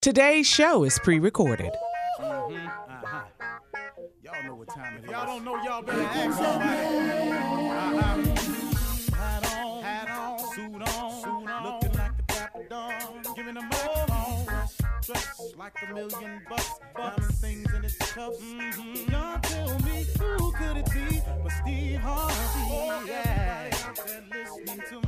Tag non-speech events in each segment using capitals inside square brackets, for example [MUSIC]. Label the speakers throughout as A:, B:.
A: Today's show is pre recorded.
B: Y'all know what time it is. Y'all don't know y'all better ask somebody. Uh-huh. Hat on, hat on, suit on, suit on. Looking like a million bucks, diamond things in its. Mm-hmm. Y'all tell me who could it be but Steve Harvey? Yeah, out there listening to me.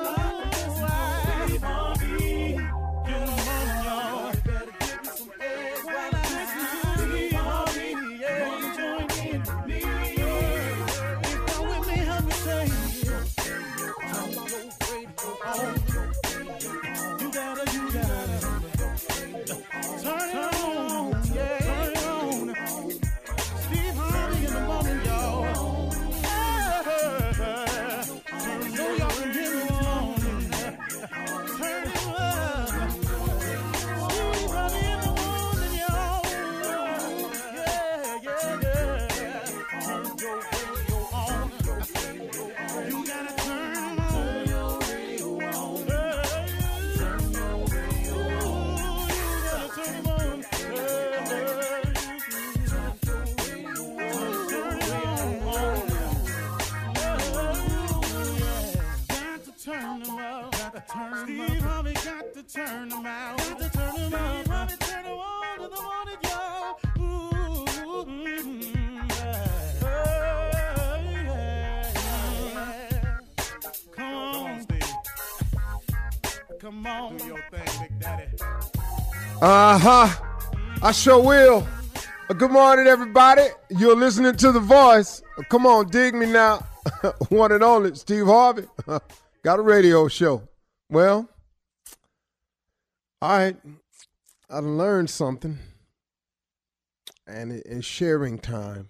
B: turn 'em out. Got to turn 'em up. Steve Harvey turn 'em on to the morning, y'all. Ooh, yeah. Oh, yeah. Come on, Steve. Come on. Do your thing, Big Daddy.
C: Uh huh. I sure will. Uh, Good morning, everybody. You're listening to The Voice. Uh, Come on, dig me now. [LAUGHS] One and only, Steve Harvey. [LAUGHS] Got a radio show. Well, all right. I learned something, and it- it's sharing time.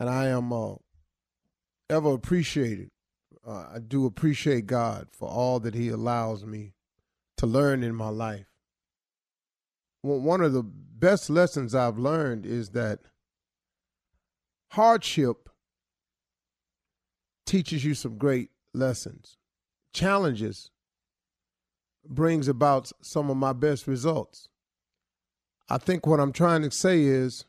C: And I am uh, ever appreciated. Uh, I do appreciate God for all that He allows me to learn in my life well, one of the best lessons I've learned is that hardship teaches you some great lessons. Challenges brings about some of my best results. I think what I'm trying to say is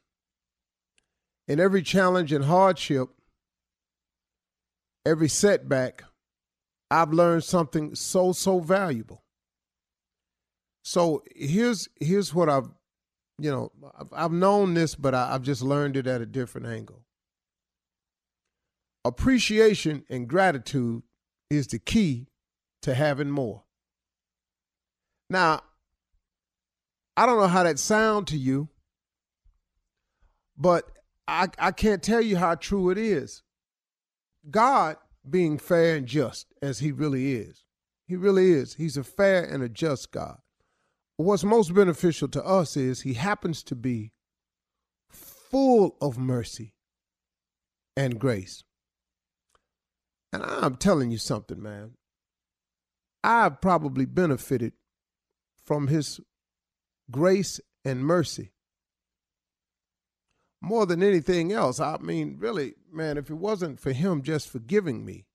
C: in every challenge and hardship, every setback, I've learned something so so valuable. So here's here's what I've you know I've, I've known this, but I, I've just learned it at a different angle. Appreciation and gratitude is the key to having more. Now, I don't know how that sound to you, but I I can't tell you how true it is. God being fair and just as he really is. He really is. He's a fair and a just God what's most beneficial to us is he happens to be full of mercy and grace. And I'm telling you something, man. I've probably benefited from his grace and mercy. More than anything else. I mean, really, man, if it wasn't for him just forgiving me,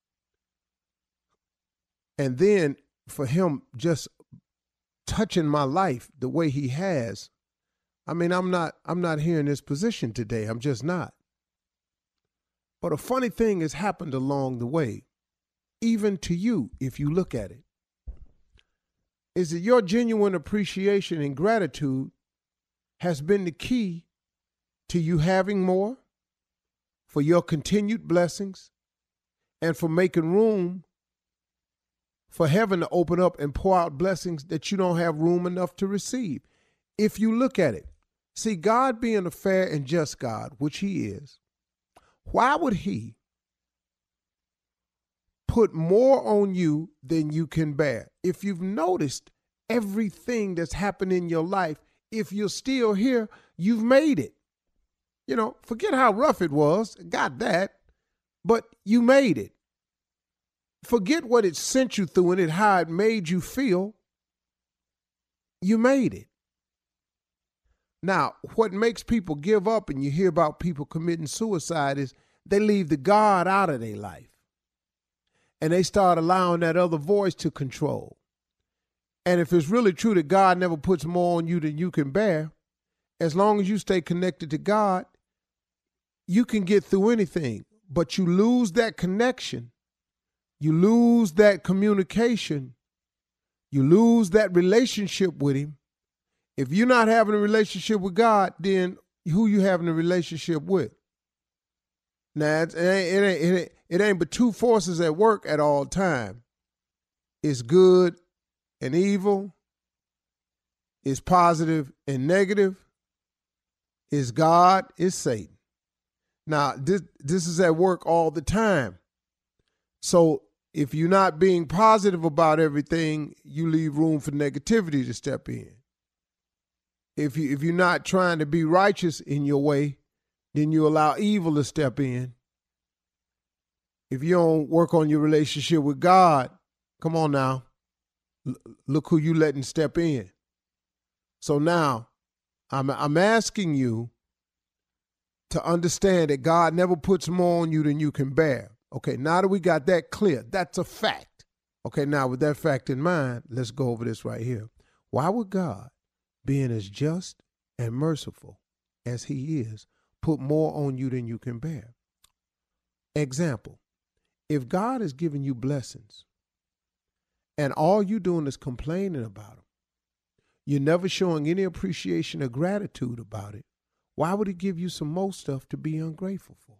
C: and then for him just touching my life the way he has i mean i'm not i'm not here in this position today. I'm just not. But a funny thing has happened along the way even to you if you look at it is that your genuine appreciation and gratitude has been the key to you having more for your continued blessings and for making room for heaven to open up and pour out blessings that you don't have room enough to receive. If you look at it, see, God being a fair and just God, which He is, why would He put more on you than you can bear? If you've noticed everything that's happened in your life, if you're still here, you've made it. You know, forget how rough it was, got that, but you made it forget what it sent you through and it how it made you feel. you made it. Now, what makes people give up and you hear about people committing suicide is they leave the God out of their life. And they start allowing that other voice to control. And if it's really true that God never puts more on you than you can bear, as long as you stay connected to God, you can get through anything. But you lose that connection, you lose that communication, you lose that relationship with Him. If you're not having a relationship with God, then who you having a relationship with? Now it ain't, it ain't, it ain't, it ain't but two forces at work at all time. It's good and evil. It's positive and negative. It's God. It's Satan. Now this this is at work all the time. So if you're not being positive about everything, you leave room for negativity to step in. If you if you're not trying to be righteous in your way, then you allow evil to step in. If you don't work on your relationship with God, come on now. L- look who you letting step in. So now, I'm I'm asking you to understand that God never puts more on you than you can bear. Okay, now that we got that clear, that's a fact. Okay, now with that fact in mind, let's go over this right here. Why would God, being as just and merciful as He is, put more on you than you can bear? Example if God is giving you blessings and all you're doing is complaining about them, you're never showing any appreciation or gratitude about it, why would He give you some more stuff to be ungrateful for?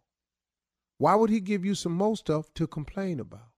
C: Why would He give you some more stuff to complain about?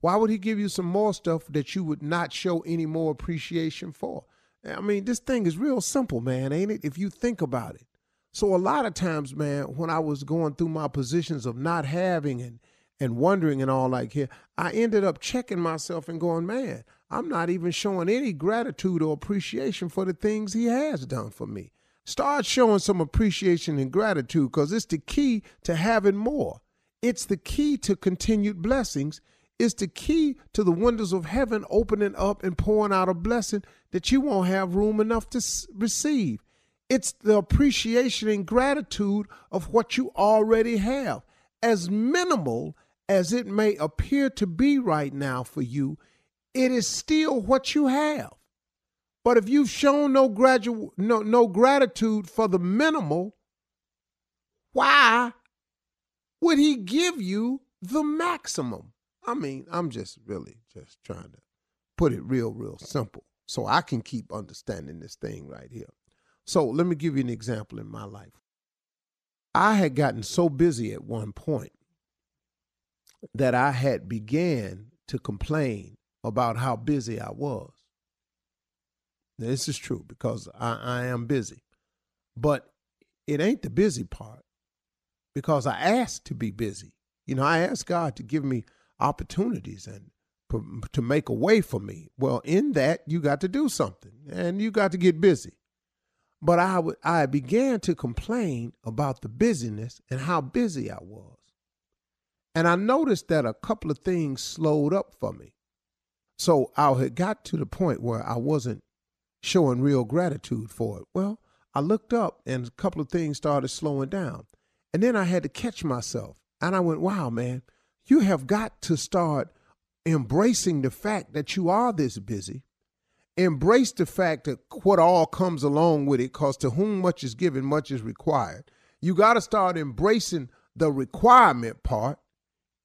C: Why would He give you some more stuff that you would not show any more appreciation for? I mean, this thing is real simple, man, ain't it? If you think about it. So a lot of times, man, when I was going through my positions of not having and and wondering and all like here, I ended up checking myself and going, man, I'm not even showing any gratitude or appreciation for the things he has done for me. Start showing some appreciation and gratitude because it's the key to having more. It's the key to continued blessings. It's the key to the windows of heaven opening up and pouring out a blessing that you won't have room enough to receive. It's the appreciation and gratitude of what you already have. As minimal as it may appear to be right now for you, it is still what you have. But if you've shown no, gradu- no, no gratitude for the minimal, why would he give you the maximum? I mean, I'm just really just trying to put it real, real simple so I can keep understanding this thing right here. So let me give you an example in my life. I had gotten so busy at one point that I had began to complain about how busy I was. Now, this is true because I, I am busy. But it ain't the busy part because I asked to be busy. You know, I asked God to give me opportunities and to make a way for me. Well, in that, you got to do something and you got to get busy. But I, w- I began to complain about the busyness and how busy I was. And I noticed that a couple of things slowed up for me. So I had got to the point where I wasn't showing real gratitude for it. Well, I looked up and a couple of things started slowing down. And then I had to catch myself. And I went, wow, man, you have got to start embracing the fact that you are this busy. Embrace the fact that what all comes along with it, because to whom much is given, much is required. You got to start embracing the requirement part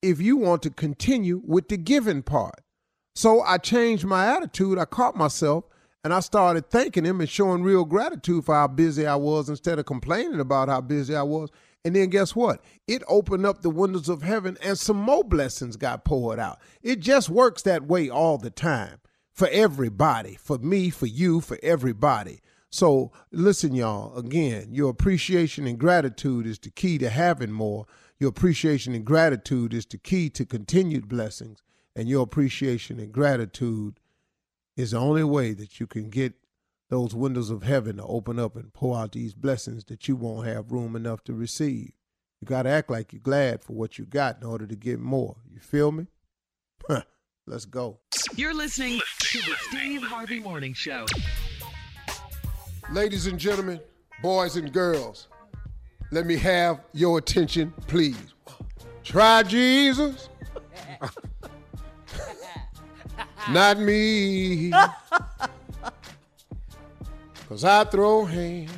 C: if you want to continue with the giving part. So I changed my attitude. I caught myself and I started thanking him and showing real gratitude for how busy I was instead of complaining about how busy I was. And then guess what? It opened up the windows of heaven and some more blessings got poured out. It just works that way all the time for everybody, for me, for you, for everybody. So listen, y'all, again, your appreciation and gratitude is the key to having more. Your appreciation and gratitude is the key to continued blessings. And your appreciation and gratitude is the only way that you can get those windows of heaven to open up and pour out these blessings that you won't have room enough to receive. You got to act like you're glad for what you got in order to get more. You feel me? Let's go.
A: You're listening to the Steve Harvey Morning Show.
C: Ladies and gentlemen, boys and girls, let me have your attention, please. Try Jesus. [LAUGHS] Not me. [LAUGHS] Cause I throw hands.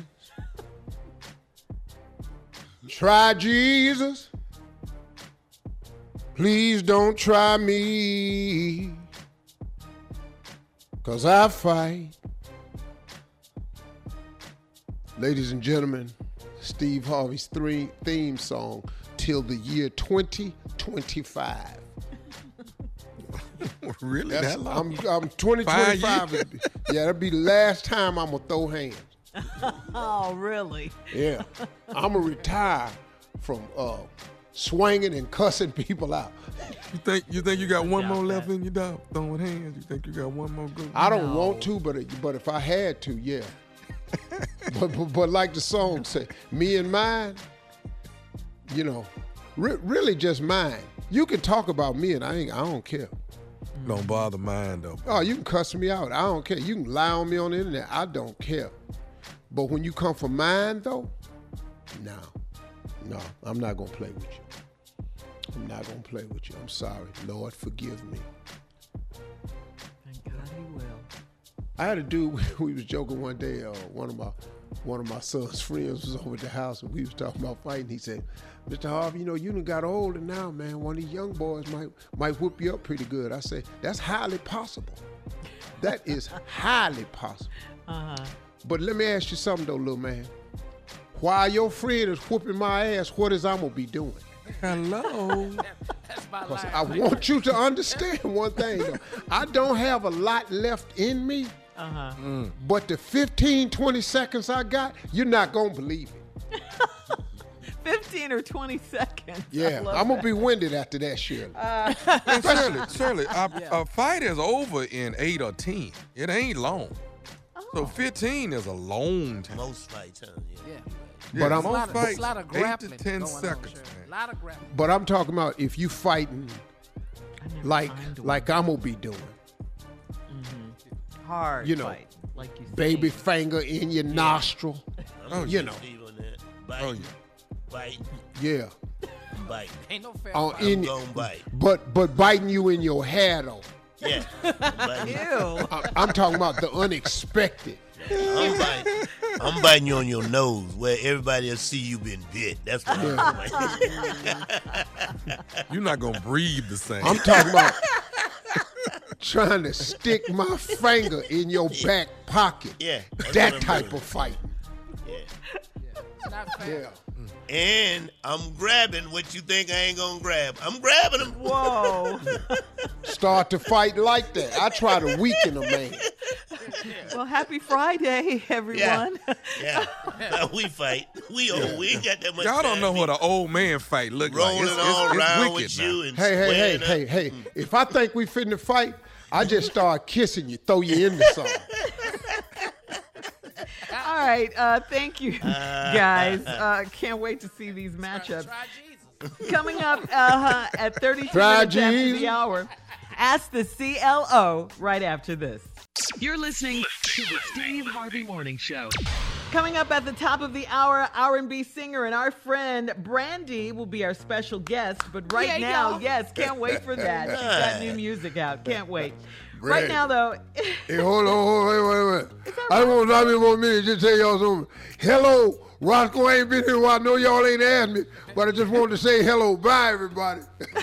C: Try Jesus. Please don't try me. Cause I fight. Ladies and gentlemen, Steve Harvey's three theme song till the year 2025. [LAUGHS]
D: really?
C: That's,
D: that long?
C: I'm, I'm 2025. [LAUGHS] yeah, that'll be the last time I'm gonna throw hands. [LAUGHS]
E: Oh, really?
C: Yeah, I'm gonna retire from uh, swinging and cussing [LAUGHS] people out.
D: You think you think you got one more left
E: that.
D: in your dog? Throwing hands. You think you got one more good?
C: I don't want to, but but if I had to, yeah. [LAUGHS] but, but but like the song said, me and mine, you know, re- really just mine. You can talk about me, and I ain't. I don't care.
D: Don't bother mine though.
C: Oh, you can cuss me out. I don't care. You can lie on me on the internet. I don't care. But when you come for mine, though, no, no, I'm not gonna play with you. I'm not gonna play with you. I'm sorry. Lord, forgive me.
E: Thank God he will.
C: I had a dude. [LAUGHS] We was joking one day. Uh, one of my one of my son's friends was over at the house, and we was talking about fighting. He said, "Mr. Harvey, you know you done got older now, man. One of these young boys might might whip you up pretty good." I said, "That's highly possible. That is [LAUGHS] highly possible."
E: Uh huh.
C: But let me ask you something though, little man. While your friend is whooping my ass, what is I'm gonna be doing?
D: Hello.
C: 'Cause I want you to understand one thing though. I don't have a lot left in me,
E: Uh huh.
C: but the 15, 20 seconds I got, you're not gonna believe it. [LAUGHS]
E: 15 or 20 seconds.
C: Yeah, I'm gonna be winded after that shit.
D: and [LAUGHS] Shirley, Shirley, a, a fight is over in eight or ten. It ain't long. So fifteen is a long time.
F: Most fights, huh? Yeah.
D: Yeah,
C: But I'm-
D: most
G: lot of,
D: fights,
G: lot of
D: eight to ten
G: going on,
D: seconds.
G: A lot of grappling.
C: but I'm talking about if you fighting like like I'm gonna be doing. Mm-hmm.
E: hard
C: you know,
E: fight, like you said.
C: Baby finger in your nostril.
D: Oh,
C: you know.
F: Steve on that. Biting,
D: Oh yeah.
F: biting,
C: Yeah.
F: biting.
G: Ain't no fair
C: On
G: fight.
F: I'm
C: in
F: gonna bite.
C: but but biting you in your hair though.
F: Yeah. [LAUGHS] I'm.
E: Ew.
C: I- I'm talking about the unexpected.
F: I'm biting. I'm biting you on your nose where everybody will see you been bit. That's what I'm biting.
D: You're not gonna breathe the same.
C: I'm talking about trying to stick my finger in your back pocket.
F: Yeah.
C: That type
F: doing.
C: of fight.
F: Yeah.
G: It's not fair.
C: Yeah.
F: And I'm grabbing what you think I ain't gonna grab. I'm grabbing them.
E: Whoa. [LAUGHS]
C: Start to fight like that. I try to weaken a man.
E: well, happy Friday, everyone.
F: Yeah. Uh, we fight. We old. We ain't got that much.
D: Y'all don't know what an old man fight look like.
F: rolling
D: It's, it's,
F: all
D: it's
F: around
D: wicked
F: with
D: now.
F: you and
C: Hey, hey, hey,
F: squaring
C: hey, hey. If I think we finna fight, I just start kissing you, throw you into something. [LAUGHS] [LAUGHS]
E: All right. Uh, thank you, [LAUGHS] [LAUGHS] guys. Uh, can't wait to see these matchups.
G: Try Jesus.
E: Coming up uh, at 32
C: Try
E: minutes after the hour, ask the CLO right after this.
A: You're listening to the Steve Harvey Morning Show.
E: Coming up at the top of the hour, R&B singer and our friend Brandy will be our special guest. But right
G: Yeah,
E: now,
G: y'all.
E: yes, can't wait for that. She's got new music out. Can't wait. Right now, though,
C: Hey, [LAUGHS] hold on, hold on, wait, wait, wait. I just want to drop in for a minute just tell y'all something. Hello, Roscoe ain't been here. Well, I know y'all ain't asked me, but I just wanted to say hello. Bye, everybody. [LAUGHS]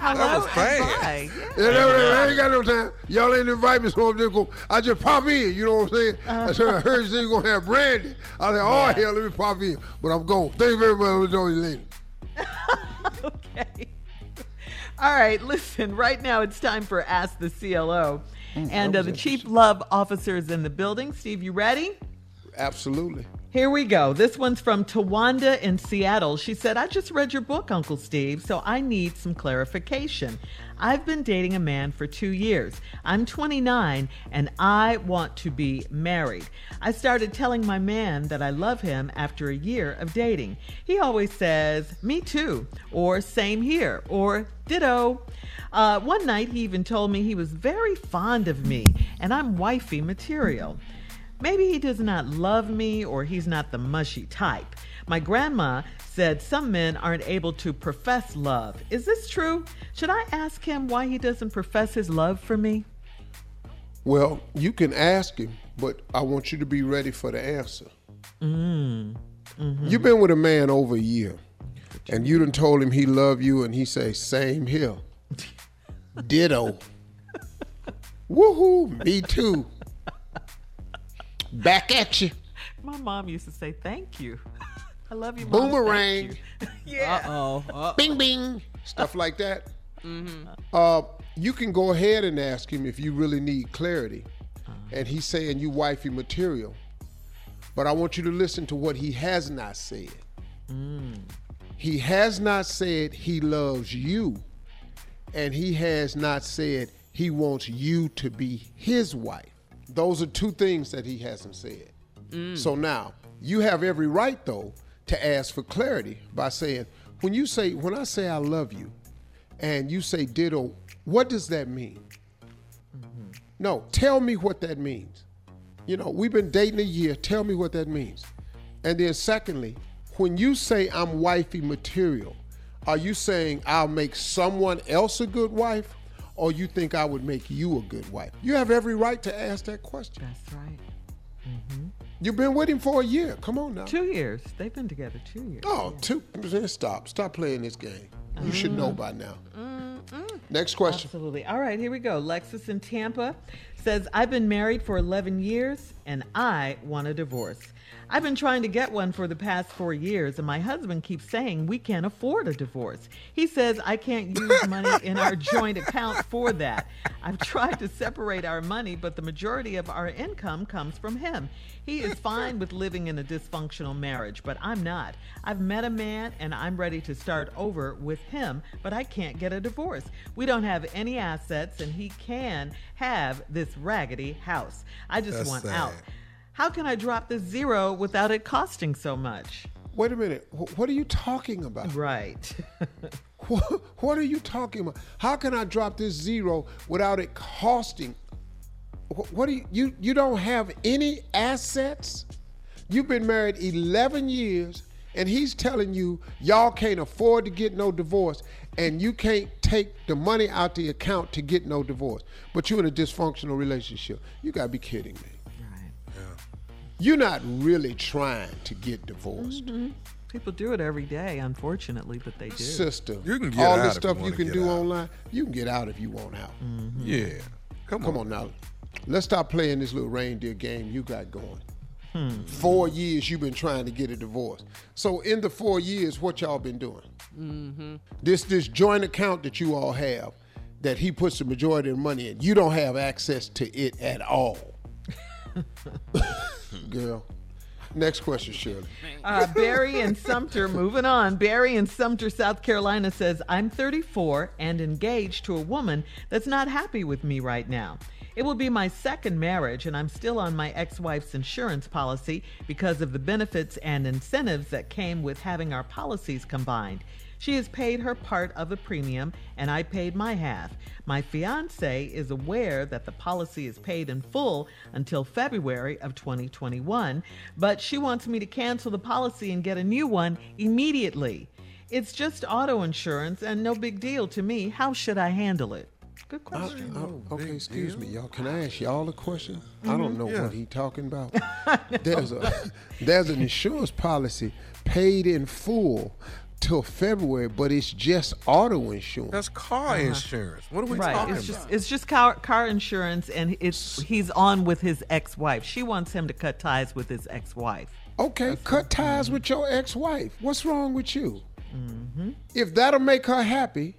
E: hello
D: was fast.
E: bye.
C: Yeah, that- that- I ain't got no time. Y'all ain't invite me, so I'm just gonna, I just pop in. You know what I'm saying? Uh-huh. I said, I heard you say you're gonna have brandy. I said, oh hell, let me pop in. But I'm gone. Thank you very much. I'll enjoy you later. [LAUGHS]
E: okay. All right, listen, right now it's time for Ask the CLO. and uh, the Chief Love Officer is in the building. Steve, you ready?
C: Absolutely.
E: Here we go. This one's from Tawanda in Seattle. She said, I just read your book, Uncle Steve, so I need some clarification. I've been dating a man for two years. I'm 29 and I want to be married. I started telling my man that I love him after a year of dating. He always says, Me too, or same here, or ditto. Uh, one night he even told me he was very fond of me and I'm wifey material. Maybe he does not love me or he's not the mushy type. My grandma said some men aren't able to profess love. Is this true? Should I ask him why he doesn't profess his love for me?
C: Well, you can ask him, but I want you to be ready for the answer.
E: Mm. Mm-hmm.
C: You've been with a man over a year, and you done told him he love you, and he say, same here. [LAUGHS] Ditto. Woohoo, me too. Back at you.
E: My mom used to say, Thank you. I love you, Mom.
C: Boomerang. [LAUGHS] [LAUGHS]
E: yeah.
G: Uh oh.
C: Bing bing. Stuff like that. Uh, you can go ahead and ask him if you really need clarity. And he's saying you wifey material. But I want you to listen to what he has not said. He has not said he loves you. And he has not said he wants you to be his wife. Those are two things that he hasn't said. So now, you have every right, though, to ask for clarity by saying, when you say, when I say I love you, and you say ditto, what does that mean? Mm-hmm. No, tell me what that means. You know, we've been dating a year. Tell me what that means. And then, secondly, when you say I'm wifey material, are you saying I'll make someone else a good wife, or you think I would make you a good wife? You have every right to ask that question.
E: That's right. Mm-hmm.
C: You've been with him for a year. Come on now.
E: Two years. They've been together two years.
C: Oh, two. Stop. Stop playing this game. You should know by now. Next question.
E: Absolutely. All right, here we go. Lexus in Tampa says, I've been married for 11 years and I want a divorce. I've been trying to get one for the past four years, and my husband keeps saying we can't afford a divorce. He says I can't use money in our [LAUGHS] joint account for that. I've tried to separate our money, but the majority of our income comes from him. He is fine with living in a dysfunctional marriage, but I'm not. I've met a man and I'm ready to start over with him, but I can't get a divorce. We don't have any assets, and he can have this raggedy house. I just
D: That's
E: want
D: sad.
E: out. How can I drop this zero without it costing so much?
C: Wait a minute. What are you talking about?
E: Right. [LAUGHS]
C: What, what are you talking about? How can I drop this zero without it costing? What do you, you you don't have any assets? You've been married 11 years and he's telling you y'all can't afford to get no divorce and you can't take the money out the account to get no divorce. But you're in a dysfunctional relationship. You got to be kidding me. You're not really trying to get divorced. Mm-hmm.
E: People do it every day, unfortunately, but they do.
C: Sister,
D: You can get
C: all
D: out
C: this stuff
D: you
C: you can do
D: out.
C: online, you can get out if you want out. Mm-hmm.
D: Yeah. Come,
C: Come on now. Let's stop playing this little reindeer game you got going. Hmm. Four years you've been trying to get a divorce. So in the four years, what y'all been doing? Mm-hmm. This this joint account that you all have, that he puts the majority of the money in, you don't have access to it at all. [LAUGHS] Girl. Next question, Shirley.
E: Uh, Barry and Sumter, moving on. Barry in Sumter, South Carolina says, I'm 34 and engaged to a woman that's not happy with me right now. It will be my second marriage, and I'm still on my ex wife's insurance policy because of the benefits and incentives that came with having our policies combined. She has paid her part of the premium, and I paid my half. My fiance is aware that the policy is paid in full until February of 2021, but she wants me to cancel the policy and get a new one immediately. It's just auto insurance and no big deal to me. How should I handle it? Good question.
C: Uh, uh, oh, okay, excuse me, y'all. Can I ask y'all a question? I mm-hmm. don't know
D: Yeah.
C: what he talking about. [LAUGHS] there's a there's an insurance policy paid in full till February, but it's just auto insurance.
D: That's car uh-huh. insurance. What are we
E: Right.
D: talking
E: It's just
D: about?
E: it's just car car insurance and it's he's on with his ex-wife. She wants him to cut ties with his ex-wife.
C: Okay, cut ties mm-hmm. with your ex-wife. What's wrong with you? Mm-hmm. If that'll make her happy,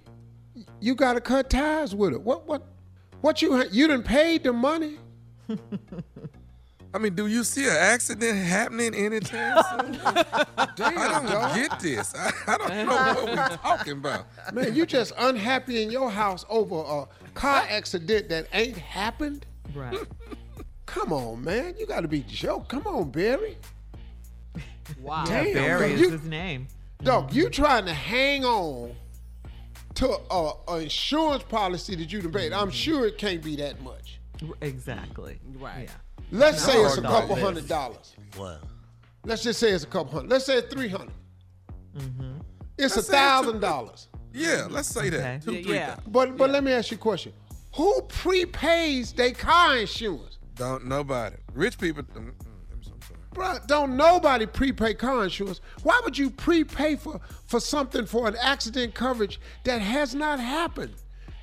C: you got to cut ties with her. What what what you you didn't paid the money? [LAUGHS]
D: I mean, do you see an accident happening anytime [LAUGHS] soon?
C: Damn,
D: I don't
C: dog.
D: get this. I, I don't know [LAUGHS] what we're talking about.
C: Man, you just unhappy in your house over a car accident that ain't happened?
E: Right.
C: Come on, man. You got to be joke. Come on, Barry.
G: Wow.
C: Damn,
E: Barry
C: dog,
E: is
C: you,
E: his name.
C: dog, you trying to hang on to a, a insurance policy that you done paid. I'm mm-hmm. sure it can't be that much.
E: Exactly.
G: Right.
E: Yeah.
C: Let's say it's a couple
E: no.
C: hundred dollars.
F: Wow.
C: Let's just say it's a couple hundred. Let's say it's three hundred.
E: Mm-hmm.
C: It's a
D: Let's say it's
C: thousand dollars.
D: Yeah, let's say that.
E: Okay.
D: Two,
G: Yeah,
D: three
G: yeah.
D: thousand.
C: But but let me ask you a question. Who prepays their car insurance?
D: Don't nobody. Rich people. mm, mm, I'm so sorry.
C: Bruh, don't nobody prepay car insurance. Why would you prepay for, for something for an accident coverage that has not happened?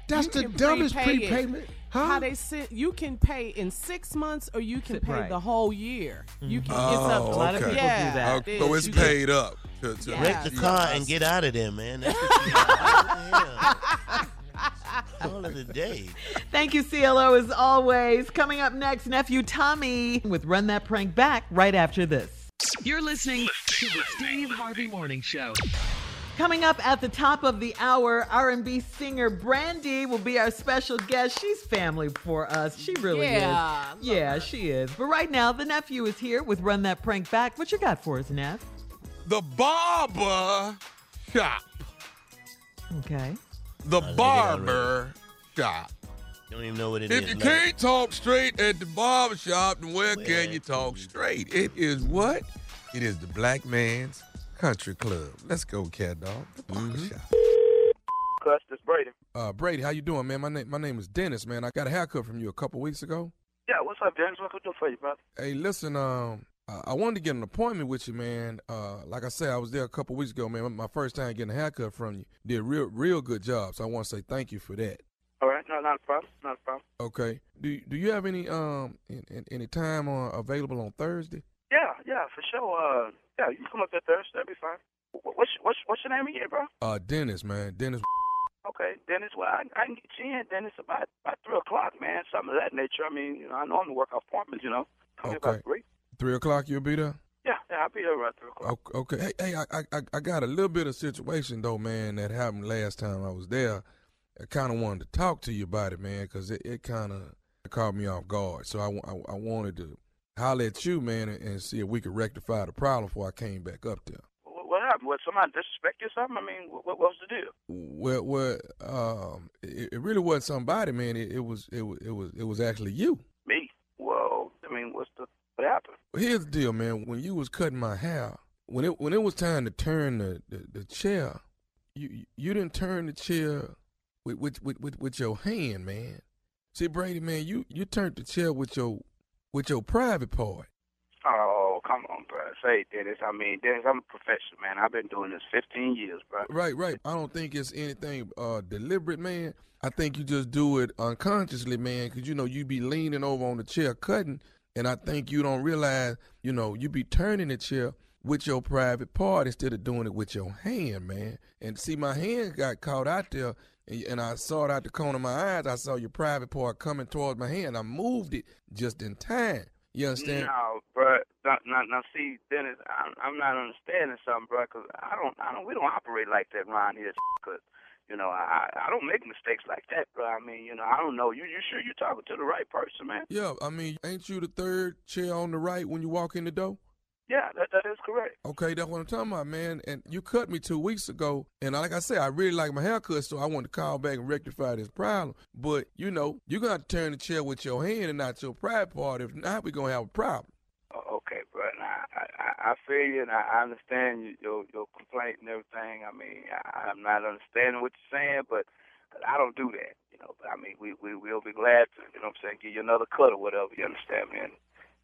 C: That's
G: You
C: the dumbest
G: prepay it.
C: Prepayment. Huh?
G: How they sit, you can pay in six months or you can pay
E: Right.
G: the whole year. You mm-hmm. can.
D: Oh,
G: it's up oh, to
E: A lot of
D: okay.
E: people
G: yeah,
E: do that.
G: it
D: Okay, so it's
G: You
D: paid up. To, to
G: Yeah.
F: Wreck the
G: Yeah.
F: car and get out of there, man. That's what you yeah. All of the day.
E: Thank you, CLO, as always. Coming up next, nephew Tommy with Run That Prank Back right after this.
A: You're listening to the Steve Harvey Morning Show.
E: Coming up at the top of the hour, R&B singer Brandy will be our special guest. She's family for us. She really
G: Yeah,
E: is.
G: love
E: Yeah,
G: her.
E: she is. But right now, the nephew is here with Run That Prank Back. What you got for us, Neff?
D: the barber shop.
E: Okay.
D: The barber shop.
F: Don't even know what it is.
D: If you
F: like-
D: can't talk straight at the barber shop, then where
F: Where
D: can you talk straight? It is what? It is the black man's country club. Let's go, cat dog. The barber shop.
H: Cuss, this Brady.
D: Uh, Brady, how you doing, man? My name my name is Dennis, man. I got a haircut from you a couple weeks ago.
H: Yeah, what's up, Dennis? What can I do for you, brother?
D: Hey, listen, um, I- I wanted to get an appointment with you, man. Uh, like I said, I was there a couple weeks ago, man. My first time getting a haircut from you. Did a real, real good job. So I want to say thank you for that.
H: All right, no, not a problem. Not a problem.
D: Okay. Do Do you have any um in, in, any time uh, available on Thursday?
H: Yeah, yeah, for sure. Uh, yeah, you can come up there Thursday. That'd be fine. What's what's what's your name again, bro?
D: Uh, Dennis, man. Dennis.
H: Okay, Dennis. Well, I, I can get you in, Dennis, about about three o'clock, man. Something of that nature. I mean, you know, I normally work off appointments. You know, come
D: Okay.
H: about three.
D: Three o'clock. You'll be there.
H: Yeah, yeah, I'll be there around three o'clock.
D: Okay. Hey, hey, I, I, I- I got a little bit of situation though, man, that happened last time I was there. I kind of wanted to talk to you about it, man, because it, it kind of caught me off guard. So I, I, I wanted to holler at you, man, and, and see if we could rectify the problem before I came back up there.
H: What, what happened? What somebody disrespect you or something? I mean, what, what was the deal?
D: Well, well, um, it, it really wasn't somebody, man. It, it was, it was, it was, it was actually you.
H: Me? Well, I mean, what's the what happened?
D: Well, here's the deal, man. When you was cutting my hair, when it when it was time to turn the, the, the chair, you you didn't turn the chair with with, with with with your hand, man. See, Brady, man, you you turned the chair with your with your private part.
H: Oh, come on, bro. Say, Dennis. I mean, Dennis, I'm a professional, man. I've been doing this 15 years, bro.
D: Right, right. I don't think it's anything uh deliberate, man. I think you just do it unconsciously, man, because you know you be leaning over on the chair cutting, and I think you don't realize, you know, you be turning the chair with your private part instead of doing it with your hand, man. And see, my hand got caught out there, and, I saw it out the corner of my eyes. I saw your private part coming towards my hand. I moved it just in time. You understand?
H: No, bro. Now, now, now see, Dennis, I'm, I'm not understanding something, bro. Cause I don't, I don't, we don't operate like that around here. [LAUGHS] Cause, you know, I, I don't make mistakes like that, bro. I mean, you know, I don't know. You, you sure you're talking to the right person, man?
D: Yeah, I mean, ain't you the third chair on the right when you walk in the door?
H: Yeah, that, that is correct.
D: Okay, that's what I'm talking about, man. And you cut me two weeks ago, and like I said, I really like my haircut, so I wanted to call back and rectify this problem. But you know, you're gonna turn the chair with your hand and not your private part. If not, we're gonna have a problem.
H: Oh, okay, bro. Now, I, I, I feel you, and I, understand you, your your complaint and everything. I mean, I, I'm not understanding what you're saying, but I don't do that, you know. But I mean, we we will be glad to, you know, what I'm saying, give you another cut or whatever. You understand, man?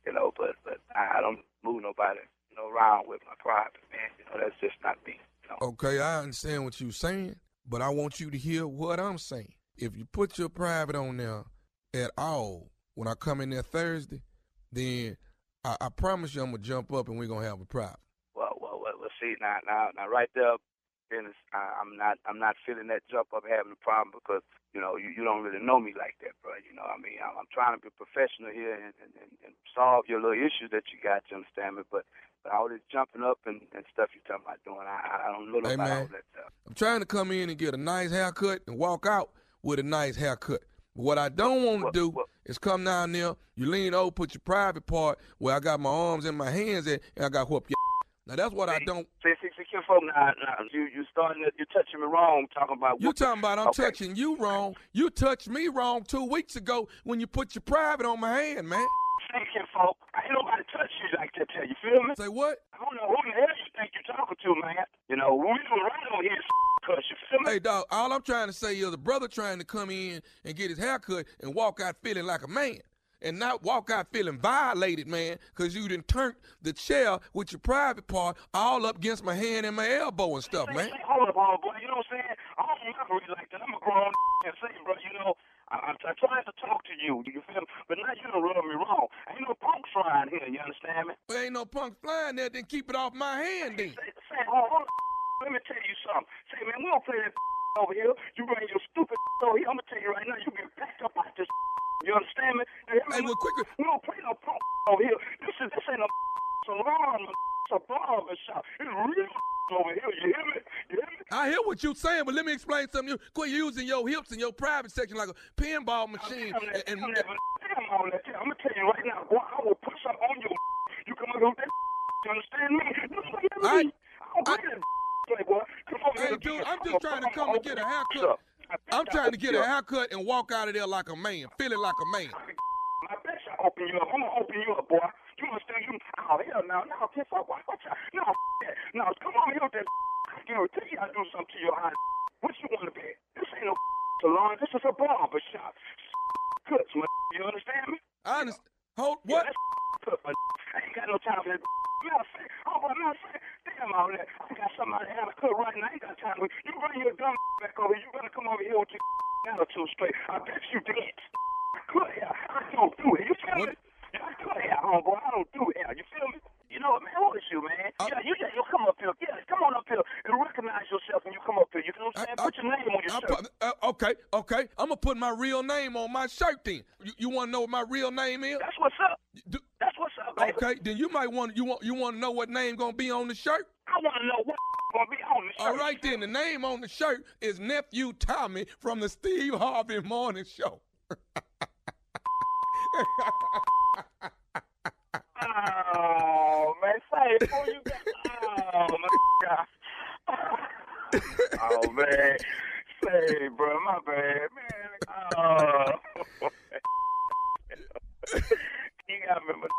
H: You know, but but I, I don't move nobody, you know, around with my private, man. You know, that's just not me. You know.
D: Okay, I understand what you're saying, but I want you to hear what I'm saying. If you put your private on there at all when I come in there Thursday, then I, I promise you I'm gonna jump up and we're gonna have a problem.
H: Well, well, well, well see now, now, now, right there, Dennis, I, I'm not, I'm not feeling that jump up having a problem because you know, you, you don't really know me like that, bro. You know, I mean, I'm, I'm trying to be professional here and, and, and, and solve your little issues that you got. You understand me? But, but all this jumping up and, and stuff you're talking about doing, I, I don't know
D: Hey,
H: about
D: man.
H: all that stuff.
D: I'm trying to come in and get a nice haircut and walk out with a nice haircut. What I don't want to do is come down there, you lean over, put your private part where I got my arms and my hands at, and I got whoop your. Now that's what I don't.
H: See, see, see, Kim folk, now, now, you, you starting, to, you touching me wrong, talking about
D: You talking about I'm
H: Okay.
D: touching you wrong? You touched me wrong two weeks ago when you put your private on my hand, man.
H: Kim folk, ain't nobody touch you like that. Tell you feel me?
D: Say what?
H: I don't know who the hell you think you're talking to, man. You know, we don't right on here, [LAUGHS] cuss. You feel me?
D: Hey, dog, all I'm trying to say is a brother trying to come in and get his haircut and walk out feeling like a man. And not walk out feeling violated, man, because you done turned the chair with your private part all up against my hand and my elbow and stuff, man.
H: hold up, hold up, boy. You know what I'm saying? I don't operate like that. I'm a grown [LAUGHS] and say, bro, you know, I, I'm, I'm trying to talk to you. You feel me? But now you done rub me wrong. Ain't no punks flying here. You understand me?
D: There ain't no punk flying there, then keep it off my hand then.
H: Say, say hold on. Let me tell you something. Say, man, we don't play that over here. You bring your stupid [LAUGHS] over here. I'm gonna tell you right now. You get packed up out this. [LAUGHS] You understand me? Now,
D: Hey, well, quick-
H: We don't play no punk [LAUGHS] over here. This is this ain't no salon. It's a barber shop. It's real over here. You hear me? You hear me?
D: I hear what you're saying, but let me explain something. You quit using your hips in your private section like a pinball machine.
H: Damn that,
D: And, and,
H: that, damn that. I'm gonna tell you right now, boy. I will put something on you. You come here with that. You understand me? You?
D: I-
H: I don't play that playboy. Come over
D: Hey, dude, I'm just trying to come and get a haircut. I'm trying to get a haircut and walk out of there like a man, feeling like a man.
H: I bet you I open you up. I'm gonna open you up, boy. You understand? You oh hell no, no, piss off. Watch out. No, no, come on here with that. You know, tell you I do something to your eye. What you want to be? This ain't no salon. This is a barber shop. Cuts, man. You understand me?
D: I understand. Hold
H: Yeah,
D: what?
H: that's cut, man. I ain't got no time for that. Of oh, matter of fact, damn all that. I got somebody to have a cut right now. I ain't got time for You bring your dumb [LAUGHS] back over here. You better come over here with your [LAUGHS] attitude straight. I bet you did. Cut hair. I don't do it. You feel
D: What?
H: me? I cut hair, homeboy. I don't do hair. You feel me? You know what, man? What is you, man?
D: Uh,
H: yeah, you just you come up here. Yeah, come on up here and recognize yourself when you come up here. You know what I'm saying?
D: I-
H: Put your name on your
D: I
H: shirt.
D: uh, okay, okay. I'm gonna put my real name on my shirt then. You, you want to know what my real name is?
H: That's what's up.
D: Do-
H: That's what's up, baby.
D: okay, then you might want you want you want to know what name gonna be on the shirt.
H: I want to know what gonna be on the shirt.
D: All right, then the name on the shirt is nephew Tommy from the Steve Harvey Morning Show. [LAUGHS]
H: Oh man, say before you got oh my god. Oh man. Say, bro, my bad, man. Oh. [LAUGHS] you got me, but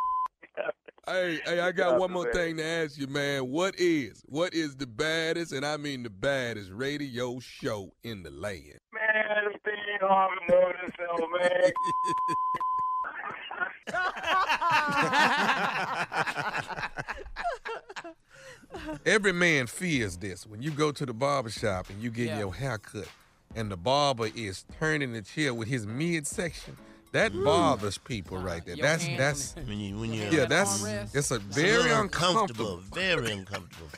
D: Hey, hey, I got one more thing to ask you, man. What is what is the baddest, and I mean the baddest radio show in the land?
H: man, Steve Harvey Morning Show, man.
D: Every man fears this. When you go to the barber shop and you get
I: Yeah.
D: your hair cut, and the barber is turning the chair with his midsection, that bothers people right there.
I: Your
D: That's
I: hand
D: that's
F: When you, when you,
D: yeah, that's it's a
F: it's
D: very
F: little
D: uncomfortable.
F: Very uncomfortable.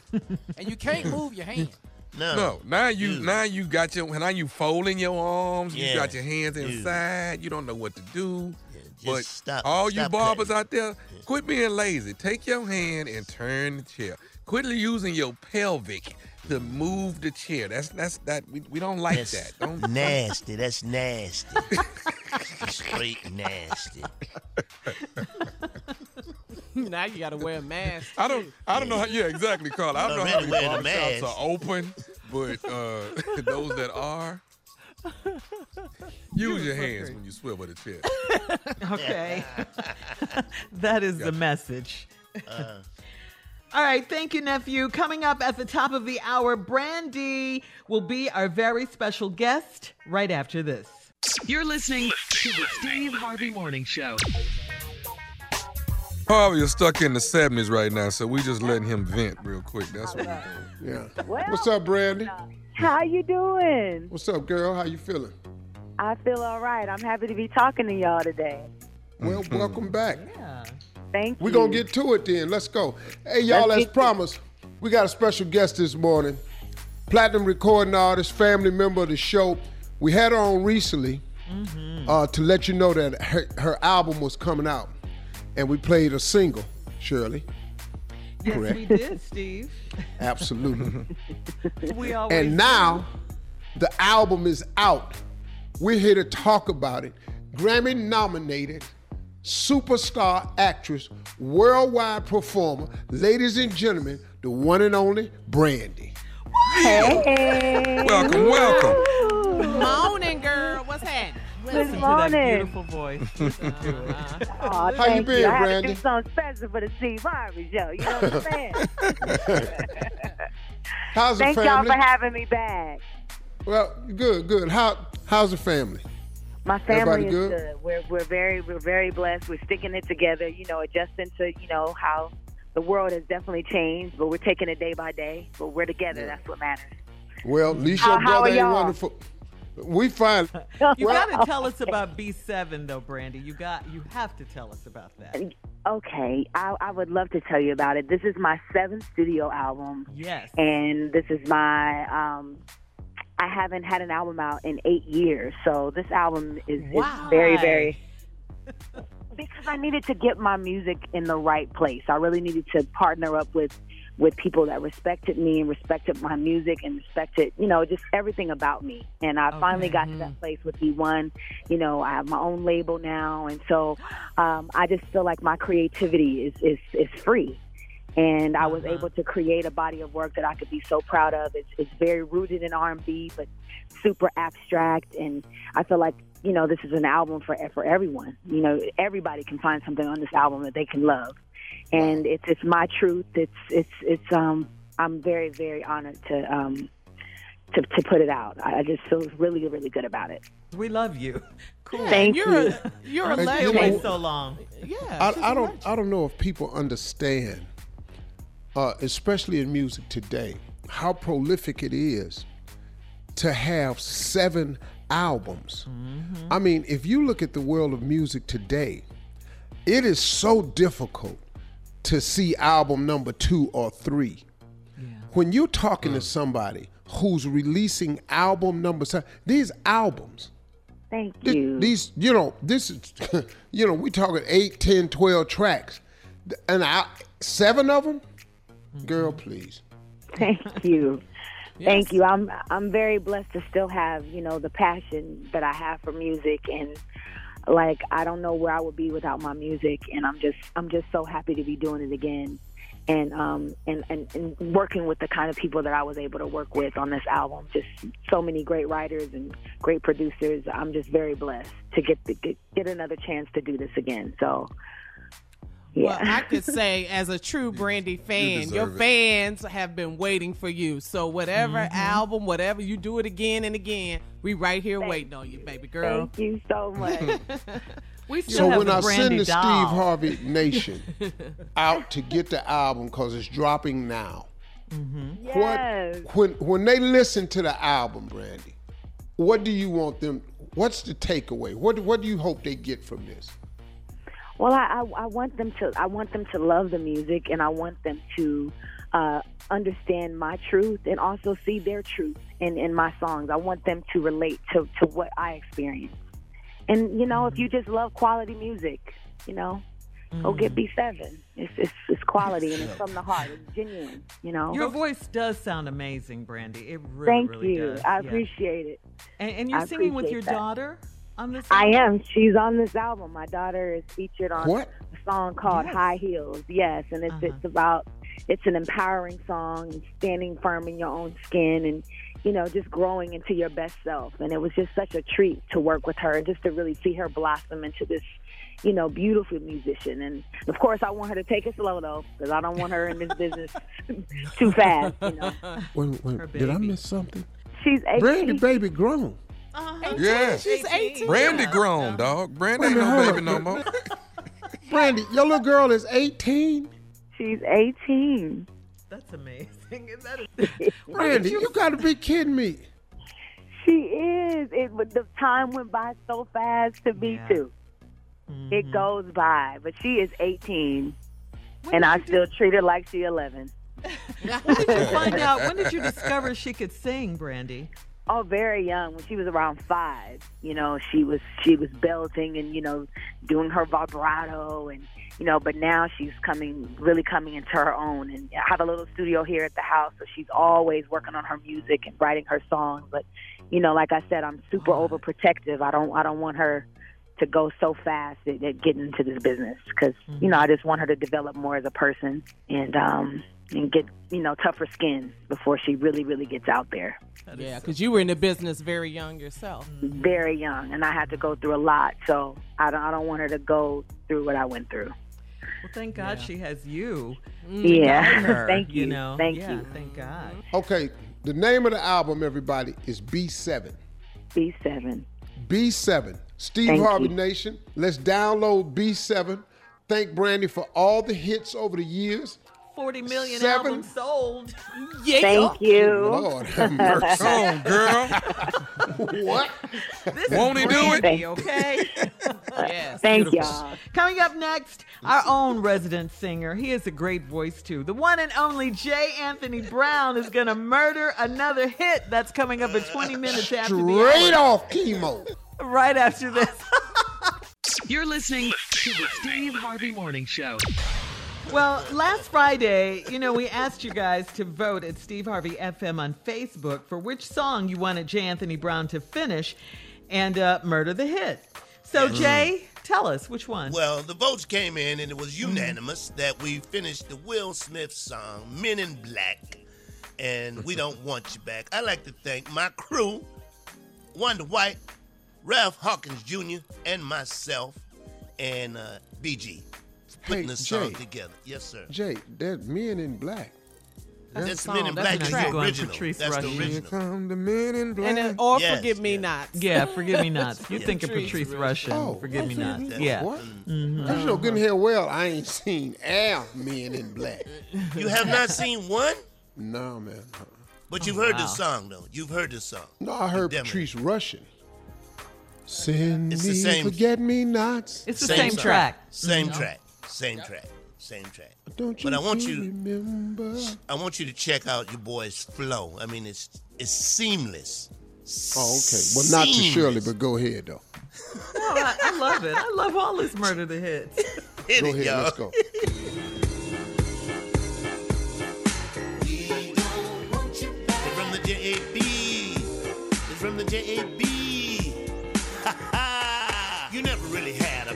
I: and you can't move your hand.
F: No.
D: No, now you
F: Dude.
D: now you got your now you folding your arms. You got your hands
F: dude.
D: inside. You don't know what to do.
F: Yeah, just
D: but
F: stop.
D: all you barbers
F: cutting.
D: out there, quit being lazy. Take your hand and turn the chair. Quit using your pelvic to move the chair. That's that's that we, we don't like
F: That's
D: that. Don't, [LAUGHS]
F: nasty. That's nasty. Straight nasty. [LAUGHS]
G: now you gotta wear a mask.
D: I don't I don't know how yeah exactly, Carl. I don't know how
F: Already
D: many
F: wearing a
D: barbershops are open, but uh, [LAUGHS] those that are. Use your hands when you swivel the chair.
E: Okay. that is the message. All right, thank you, nephew. Coming up at the top of the hour, Brandy will be our very special guest right after this.
A: You're listening to the Steve Harvey Morning Show.
D: Harvey is stuck in the 70s right now, so we just letting him vent real quick. That's what we're doing.
C: Yeah.
J: Well,
C: What's up, Brandy?
J: How you doing?
C: What's up, girl? How you feeling?
J: I feel all right. I'm happy to be talking to y'all today.
C: Well, mm-hmm. welcome back.
E: Yeah.
J: Thank
C: We're going to get to it then. Let's go. Hey, y'all,
J: Let's
C: as
J: get to
C: promised, we got a special guest this morning. Platinum recording artist, family member of the show, We had her on recently uh, to let you know that her, her album was coming out, and we played a single, Shirley.
E: Yes,
C: Correct.
E: we did, Steve. [LAUGHS]
C: Absolutely.
E: We always
C: and now the album is out. We're here to talk about it. Grammy nominated superstar actress, worldwide performer, ladies and gentlemen, the one and only Brandy.
J: Hey.
D: Welcome, welcome.
G: Morning, girl. What's happening?
J: Good
E: listen to that
J: morning.
E: beautiful voice. [LAUGHS] Listen to it.
C: How you
J: thank
C: been,
J: I had
C: Brandy?
J: to do something special for the Steve Harvey show. You know what I'm saying?
C: How's the
J: Thank y'all for having me back.
C: well, good, good. How how's the family?
J: My family
C: Everybody
J: is
C: good?
J: good. We're we're very we're very blessed. We're sticking it together. You know, adjusting to you know how the world has definitely changed, but we're taking it day by day. But we're together. That's what matters.
C: Well, at least
J: How-
C: your
J: how
C: brother
J: are
C: ain't
J: y'all?
C: wonderful. We fine. [LAUGHS]
E: You [LAUGHS]
C: Well-
E: got to tell us about B7 though, Brandy. You got you have to tell us about that.
J: Okay, I, I would love to tell you about it. This is my seventh studio album.
E: Yes.
J: and this is my um I haven't had an album out in eight years, so this album is, is very, very [LAUGHS] because I needed to get my music in the right place. I really needed to partner up with with people that respected me and respected my music and respected, you know, just everything about me. And I finally got to that place with E1. You know, I have my own label now, and so um, I just feel like my creativity is is is free and I was able to create a body of work that I could be so proud of. It's, it's very rooted in R&B, but super abstract, and I feel like you know this is an album for for everyone. You know, everybody can find something on this album that they can love, and it's it's my truth. It's it's it's um I'm very very honored to um to to put it out. I I just feel really really good about it.
E: We love you. [LAUGHS] Cool.
J: Thank
G: you're
J: you.
G: A, you're a
C: Hey,
E: Stay
C: you
G: legend.
C: know-
E: so long.
G: Yeah.
C: I,
G: she's
C: I
G: a
C: don't
G: legend.
C: I don't know if people understand, uh, especially in music today, how prolific it is to have seven albums. I mean, if you look at the world of music today, it is so difficult to see album number two or three. When you're talking to somebody who's releasing album number seven, these albums,
J: Thank
C: Th-
J: you.
C: These, you know, this is, [LAUGHS] you know, we talking 8, 10, 12 tracks. And I, seven of them? Girl, please.
J: Thank you. Thank you. I'm I'm very blessed to still have, you know, the passion that I have for music and like I don't know where I would be without my music and I'm just I'm just so happy to be doing it again. And um and, and, and working with the kind of people that I was able to work with on this album. Just so many great writers and great producers. I'm just very blessed to get the, get, get another chance to do this again. So
G: Well. I could [LAUGHS] say, as a true Brandy fan,
D: deserve
G: your
D: it.
G: fans have been waiting for you. So whatever
J: Mm-hmm.
G: album, whatever you do it again and again, we right here waiting on you, baby girl.
J: Thank you so [LAUGHS] much.
E: We still
C: So
E: have
C: when
E: the
C: I
E: Brandy
C: send the
E: doll.
C: Steve Harvey Nation [LAUGHS] out to get the album because it's dropping now,
J: yes.
C: what when when they listen to the album, Brandy, what do you want them? What's the takeaway? What what do you hope they get from this?
J: Well, I, I I want them to I want them to love the music, and I want them to uh, understand my truth and also see their truth in in my songs. I want them to relate to to what I experience. And you know, if you just love quality music, you know, go get B seven. It's, it's it's quality and it's from the heart. It's genuine. You know.
E: Your voice does sound amazing, Brandy. It really,
J: Thank
E: really
J: you.
E: does.
J: I
E: Yeah.
J: appreciate it.
E: And, and you're
J: I
E: singing with your
J: that.
E: daughter on this.
J: I am. She's on this album. My daughter is featured on
C: What?
J: a song called
E: Yes.
J: High Heels. Yes, and it's
E: Uh-huh.
J: it's about it's an empowering song, and standing firm in your own skin, and you know just growing into your best self. And it was just such a treat to work with her, and just to really see her blossom into this. You know, beautiful musician, and of course, I want her to take it slow though, because I don't want her in this [LAUGHS] business too fast. You know,
C: Wait, wait, did I miss something?
J: she's eight.
C: Brandy, baby, grown.
E: Uh-huh.
D: Yeah.
G: She's 18.
D: Brandy
E: Yeah.
D: grown, dog. Brandy ain't no baby no
C: on.
D: more. [LAUGHS]
C: Brandy, your little girl is 18.
J: She's eighteen.
E: That's amazing. [LAUGHS] That is, [LAUGHS]
C: Brandy, you got to be kidding me.
J: She is. It the time went by so fast to me
E: Yeah.
J: too.
E: Mhm.
J: It goes by, but she is 18,
E: When
J: and I
E: you
J: still treat her like she 11.
E: When did you find out? When did you discover she could sing, Brandy?
J: Oh, very young. When she was around five, you know, she was she was belting and you know doing her vibrato and you know. But now she's coming really coming into her own. And I have a little studio here at the house, so she's always working on her music and writing her songs. But you know, like I said, I'm super overprotective. I don't I don't want her to go so fast at, at getting into this business because you know I just want her to develop more as a person and um and get you know tougher skin before she really really gets out there.
G: Yeah, because you were in the business very young yourself. Mm-hmm.
J: Very young, and I had to go through a lot, so I don't I don't want her to go through what I went through.
E: Well, thank God she has you.
J: Mm.
E: Yeah. her, [LAUGHS]
J: Thank you.
E: know,
J: Thank
E: yeah,
J: you.
E: Thank God.
C: Okay, the name of the album, everybody, is B7.
J: B7.
C: B7. Steve
J: Thank
C: Harvey
J: you.
C: Nation. Let's download B7. Thank Brandy for all the hits over the years.
E: 40 million
C: Seven.
E: albums sold.
G: Yeah.
J: Thank you.
C: Lord have [LAUGHS] mercy.
D: Come on, girl. [LAUGHS]
C: what?
E: This
D: Won't
E: is
D: he do it?
E: Brandy, okay? [LAUGHS]
G: Yes.
J: Thank y'all.
E: Coming up next, our own resident singer. He has a great voice too. The one and only J. Anthony Brown is going to murder another hit that's coming up at 20 minutes after the
C: Straight off chemo.
E: Right after this.
A: You're listening to the Steve Harvey Morning Show.
E: Well, last Friday, you know, we asked you guys to vote at Steve Harvey FM on Facebook for which song you wanted J. Anthony Brown to finish and uh, murder the hit. So, Jay, tell us which one.
F: Well, the votes came in, and it was unanimous that we finished the Will Smith song, Men in Black, and We [LAUGHS] Don't Want You Back. I'd like to thank my crew, Wonder White, Ralph Hawkins Jr., and myself, and uh, BG, putting
C: Hey,
F: the song
C: Jay.
F: together. Yes, sir.
C: Jay, that Men in Black.
F: That's,
G: the
F: Men
G: song.
F: in
G: That's
F: Black
G: the
F: is
G: track.
F: the
E: Going
F: original.
E: Patrice
F: That's the
E: Rushen.
C: Here
F: original.
C: come the Men in Black.
G: And then, or
F: Yes,
G: forgive me
F: yes.
G: not.
E: Yeah, forgive me not. You
F: Yeah.
E: think of
G: Patrice
E: Patrice
G: Rushen.
E: Russian.
C: Oh,
E: forgive me
C: okay.
E: not. Yeah.
C: What? Mm-hmm. That's your good and hell well. I ain't seen Al Men in Black.
F: You have not seen one,
C: No, man. Uh-uh.
F: but you've heard
E: wow.
F: the song, though. You've heard the song.
C: No, I heard
F: Damn it.
C: Patrice Rushen. Send
F: It's
C: me
F: the same-
C: forget me nots.
E: It's the same,
F: song.
E: track.
F: Same mm-hmm. track. Same track. Same track.
C: Don't you
F: But I want
C: do
F: you-
C: remember?
F: I want you to check out your boy's flow. I mean, it's it's seamless.
C: Oh, okay. Well, not to Shirley, but go ahead though.
E: No, I, I love it. I love all this murder the hits. [LAUGHS]
F: Hit
C: Go
F: it,
C: ahead.
F: y'all.
C: Let's go. [LAUGHS]
F: It's from the JAB. It's from the JAB. [LAUGHS] Ha ha!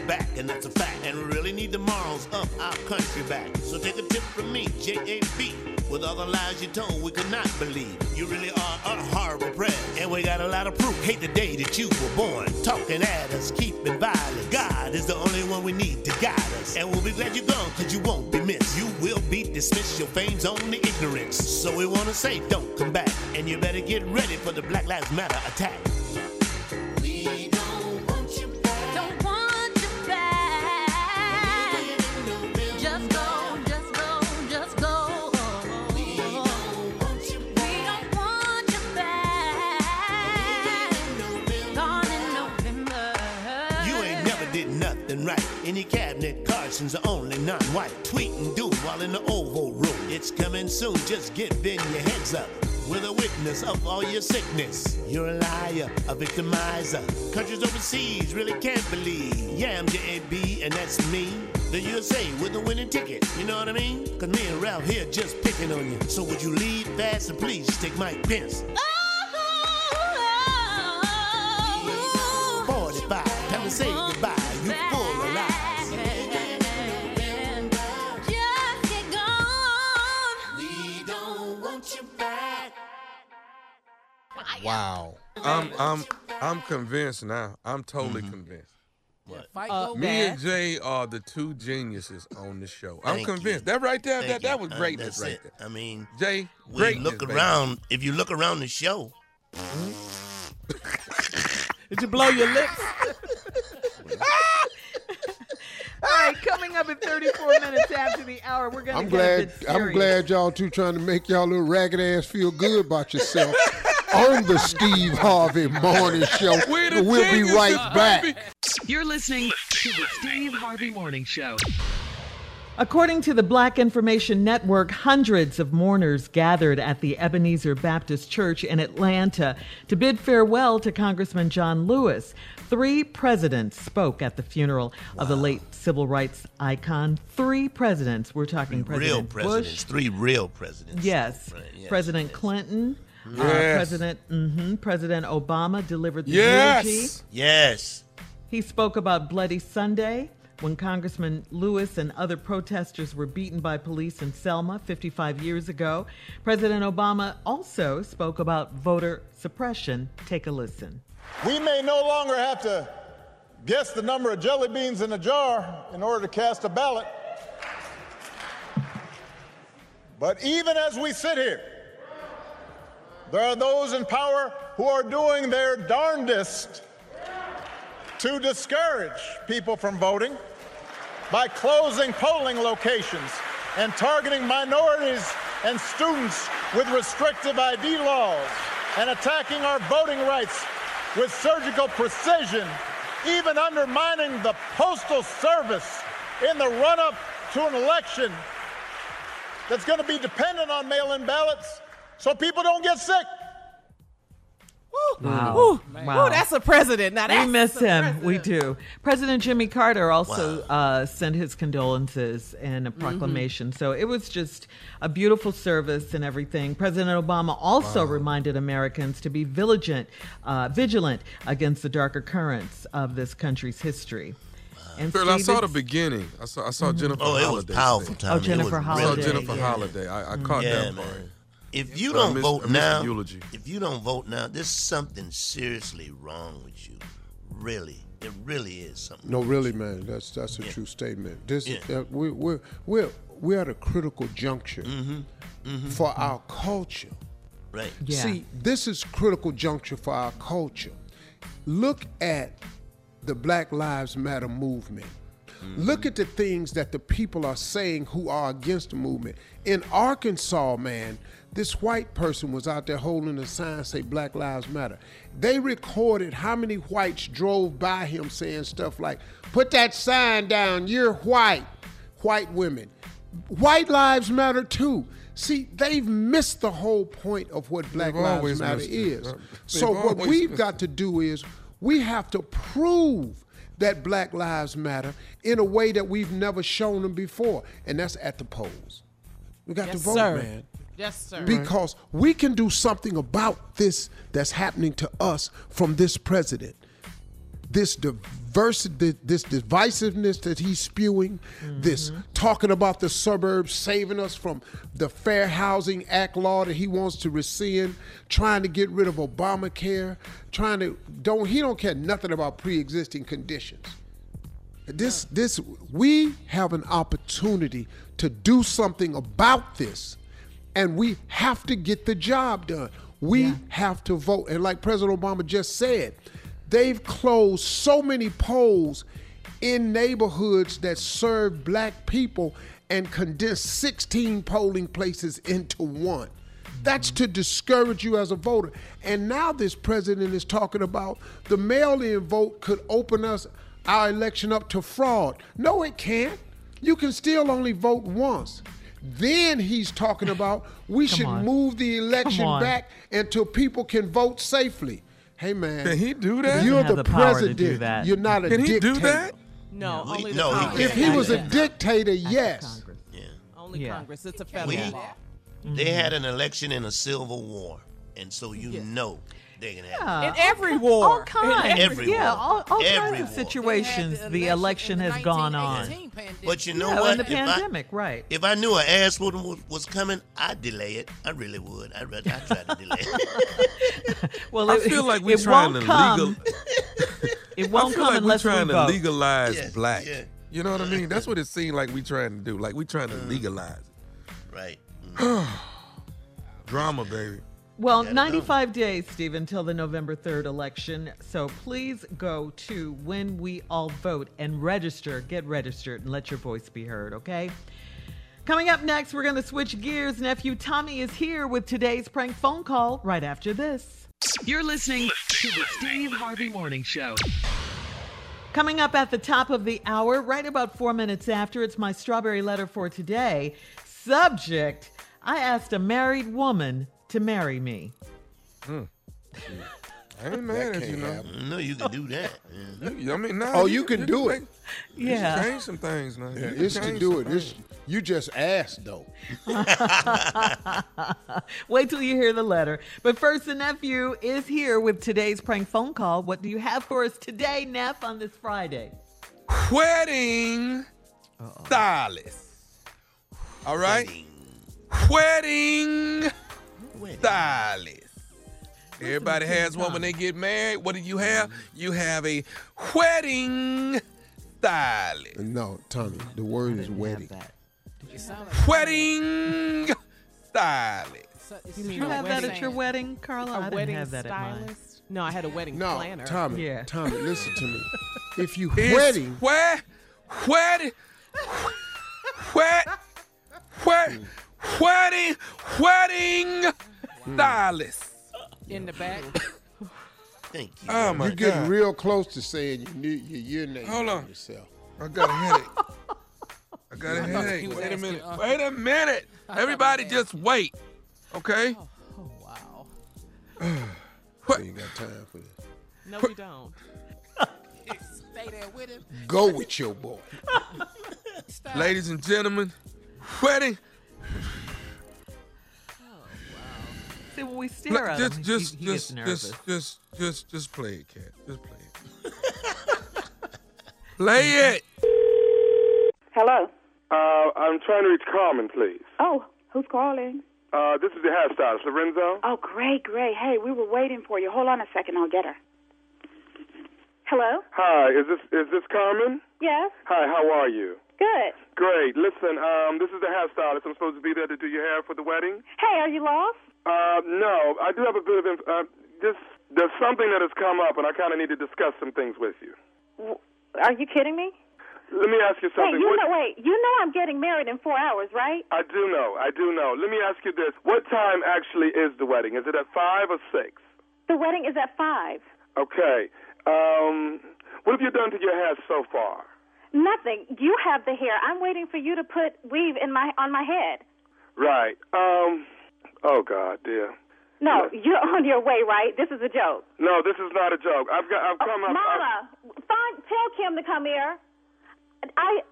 F: Back, and that's a fact. And we really need the morals of our country back. So take a tip from me, JAB. With all the lies you told, we could not believe. You really are a horrible president. And we got a lot of proof. Hate the day that you were born. Talking at us, keeping violence. God is the only one we need to guide us. And we'll be glad you're gone, cause you won't be missed. You will be dismissed. Your fame's only ignorance. So we wanna say, don't come back. And you better get ready for the Black Lives Matter attack. We don't nothing right. In your cabinet, Carson's the only non-white. Tweet and do while in the Oval Room. It's coming soon, just get bend your heads up. We're the witness of all your sickness. You're a liar, a victimizer. Countries overseas really can't believe. Yeah, I'm JAB, and that's me. The USA with the winning ticket, you know what I mean? Cause me and Ralph here just picking on you. So would you leave fast and please take Mike Pence? 45, time to say goodbye.
C: Wow.
D: I'm I'm I'm convinced now. I'm totally convinced.
I: Fight
G: Uh,
D: Me and Jay are the two geniuses on the show. I'm
F: Thank
D: convinced.
F: you.
D: That right there,
F: Thank
D: that, that
F: you.
D: was
F: Uh,
D: greatness
F: that's
D: right
F: it.
D: there.
F: I mean,
D: Jay,
F: we
D: greatness,
F: look
D: baby.
F: around. If you look around the show,
G: Did you blow your lips? [LAUGHS]
E: All right, coming up in 34 minutes after the hour, we're going to
C: I'm
E: get a
C: glad.
E: bit
C: I'm glad y'all two trying to make y'all little ragged ass feel good about yourself [LAUGHS] on the Steve Harvey Morning Show.
D: We the
C: we'll be right back.
D: baby.
A: You're listening to the Steve Harvey Morning Show.
E: According to the Black Information Network, hundreds of mourners gathered at the Ebenezer Baptist Church in Atlanta to bid farewell to Congressman John Lewis. Three presidents spoke at the funeral of the late civil rights icon. Three presidents. We're talking
F: real
E: President
F: presidents,
E: Bush.
F: three real presidents.
E: Yes.
F: Right, yes,
E: President
F: yes.
E: Clinton. Uh,
D: Yes.
E: President mhm, President Obama delivered the
D: Yes.
E: eulogy.
F: Yes.
E: He spoke about Bloody Sunday when Congressman Lewis and other protesters were beaten by police in Selma 55 years ago. President Obama also spoke about voter suppression. Take a listen.
K: We may no longer have to guess the number of jelly beans in a jar in order to cast a ballot. But even as we sit here, there are those in power who are doing their darndest to discourage people from voting by closing polling locations and targeting minorities and students with restrictive ID laws and attacking our voting rights with surgical precision, even undermining the Postal Service in the run up to an election that's going to be dependent on mail in ballots so people don't get sick.
E: Wow.
G: Ooh,
E: Wow.
G: ooh, that's a president. Now
E: We miss him.
G: president.
E: We do. President Jimmy Carter also
F: Wow.
E: uh, sent his condolences and a proclamation. So it was just a beautiful service and everything. President Obama also reminded Americans to be vigilant, uh, vigilant against the darker currents of this country's history. And
D: Phil, I saw the beginning. I saw I saw Jennifer.
F: Oh, it was
D: Holliday
F: powerful
D: speak.
F: time.
E: Oh, Jennifer
F: it was
D: I saw Jennifer
E: yeah.
D: Holliday. I, I caught
F: Yeah,
D: that
F: man.
D: Part.
F: If you
D: But
F: don't
D: missed-
F: vote
D: I missed the
F: now,
D: eulogy.
F: if you don't vote now, there's something seriously wrong with you. Really, it really is something.
C: No, really, man, that's that's a
F: Yeah.
C: true statement. This
F: Yeah.
C: uh, we, we're we're we're at a critical juncture
F: Mm-hmm.
C: for our culture.
F: Right.
E: Yeah.
C: See, this is critical juncture for our culture. Look at the Black Lives Matter movement. Look at the things that the people are saying who are against the movement. In Arkansas, man, this white person was out there holding a sign say Black Lives Matter. They recorded how many whites drove by him saying stuff like, "Put that sign down, you're white." White women. White lives matter too. See, they've missed the whole point of what Black
D: They've
C: Lives Matter
D: is. it.
C: is. So what we've got to do is we have to prove that Black Lives Matter in a way that we've never shown them before, and that's at the polls. We got
G: Yes,
C: to vote,
G: sir.
C: man.
G: Yes, sir.
C: Because we can do something about this that's happening to us from this president. This diversity, this divisiveness that he's spewing, this mm-hmm. talking about the suburbs, saving us from the Fair Housing Act law that he wants to rescind, trying to get rid of Obamacare, trying to don't he don't care nothing about pre-existing conditions. This this we have an opportunity to do something about this, and we have to get the job done. We have to vote, and like President Obama just said, they've closed so many polls in neighborhoods that serve black people and condensed 16 polling places into one. That's to discourage you as a voter. And now this president is talking about the mail-in vote could open us our election up to fraud. No, it can't. You can still only vote once. Then he's talking about we
E: Come
C: should
E: on.
C: move the election back until people can vote safely. Hey man,
D: Can he do that?
C: You're the,
E: the
C: president.
E: do that.
C: You're not a dictator.
D: Can he do that?
G: no,
F: We-
G: only the
F: no, he
G: Congress.
C: If he was a
G: Yeah.
C: dictator, yes.
E: Congress.
F: Yeah.
G: only
E: Yeah.
G: Congress. It's a federal
F: We-
G: law.
F: They had an election in a civil war, and so you know they can have.
E: Yeah.
G: In every war.
E: All kinds.
F: Every
E: yeah,
F: war.
E: all, all
F: Every
E: kinds of
F: war.
E: situations
I: They had
E: the election
I: in the
E: has gone on.
I: pandemic.
F: But you know
E: Yeah,
F: what?
E: in the
F: If I-
E: pandemic, right.
F: If I knew an ass whooping was, was coming, I'd delay it. I really would. I'd, rather- I'd try to delay it. [LAUGHS]
E: Well,
D: I
E: it,
D: feel like we're
E: it
D: trying
E: won't
D: to
E: come.
D: legal. [LAUGHS]
E: It
D: I
E: won't
D: feel
E: come
D: like we're trying
E: we
D: to legalize
F: Yeah,
D: black.
F: yeah.
D: You know what I mean? That's what it seemed like we're trying to do. Like we're trying to
F: Mm.
D: legalize it.
F: right. [SIGHS]
D: Drama, baby.
E: Well,
F: Gotta
E: 95 days, Steve, until the November 3rd election. So please go to When We All Vote and register. Get registered and let your voice be heard, okay? Coming up next, we're going to switch gears. Nephew Tommy is here with today's prank phone call right after this.
A: You're listening to the Steve Harvey Morning Show.
E: Coming up at the top of the hour, right about four minutes after, it's my strawberry letter for today. Subject I asked a married woman to marry me.
D: Hmm. I ain't mad at you, no.
F: No, you can do that.
D: You- I mean, nah,
C: Oh, you can do it.
D: You
E: Yeah.
D: can change some things now.
C: Yeah,
D: You can
C: it's to do
D: some
C: it. It's, you just asked though. [LAUGHS]
E: Wait till you hear the letter. But first, the nephew is here with today's prank phone call. What do you have for us today, Neff, on this Friday?
D: Wedding stylist. All right? Wedding stylist. Everybody has one when they get married. What do you have? You have a wedding stylist.
C: No, Tommy. The word is wedding.
I: Like
D: Wedding stylist.
I: so- it's
E: Did you have that at your
I: wedding.
E: wedding, Carla? I
G: A
E: didn't
G: wedding
E: have that at mine.
G: stylist? No, I had a wedding
C: No,
G: planner.
C: Tommy.
E: Yeah.
C: Tommy, listen to me. [LAUGHS] If you
D: It's
C: wedding,
D: Wed, wedding, wed, wed, wedding, wedding stylist.
G: In the back. [LAUGHS]
F: Thank you.
D: Oh my
C: you're getting
D: God.
C: real close to saying your, new, your, your name
D: Hold on.
C: yourself.
D: I got a headache. I got a [LAUGHS]
I: thought
D: headache.
I: was
D: Wait a minute.
I: uh,
D: Wait a minute. Everybody just wait. Okay?
I: Oh wow. [SIGHS]
C: So you got time for this.
G: No, we don't. [LAUGHS]
I: Stay there with him.
C: Go with your boy.
D: Ladies and gentlemen, wedding.
E: See, when we stare at
D: Just
E: him,
D: just
E: he, he gets
D: just
E: nervous.
D: just just just just play it, cat. [LAUGHS] Just play it. play it.
L: Hello.
M: Uh, I'm trying to reach Carmen, please.
L: Oh, who's calling?
M: Uh, this is the hairstylist, Lorenzo.
L: Oh, great, great. Hey, we were waiting for you. Hold on a second. I'll get her. Hello?
M: Hi, is this is this Carmen?
L: Yes.
M: Hi, how are you?
L: Good.
M: Great. Listen, um, this is the hairstylist. I'm supposed to be there to do your hair for the wedding.
L: Hey, are you lost?
M: Uh, no, I do have a bit of inf- uh, just there's something that has come up, and I kind of need to discuss some things with you.
L: W- Are you kidding me?
M: Let me ask you
L: Wait,
M: something.
L: you
M: What-
L: know, wait. You know I'm getting married in four hours, right?
M: I do know, I do know. Let me ask you this: What time actually is the wedding? Is it at five or six?
L: The wedding is at five.
M: Okay. Um, what have you done to your hair so far?
L: Nothing. You have the hair. I'm waiting for you to put weave in my on my head.
M: Right. Um. Oh God, dear.
L: No, you're [LAUGHS] on your way, right? This is a joke.
M: No, this is not a joke. I've got. I've oh, come up. I've-
L: Mama, find, tell Kim to come here. I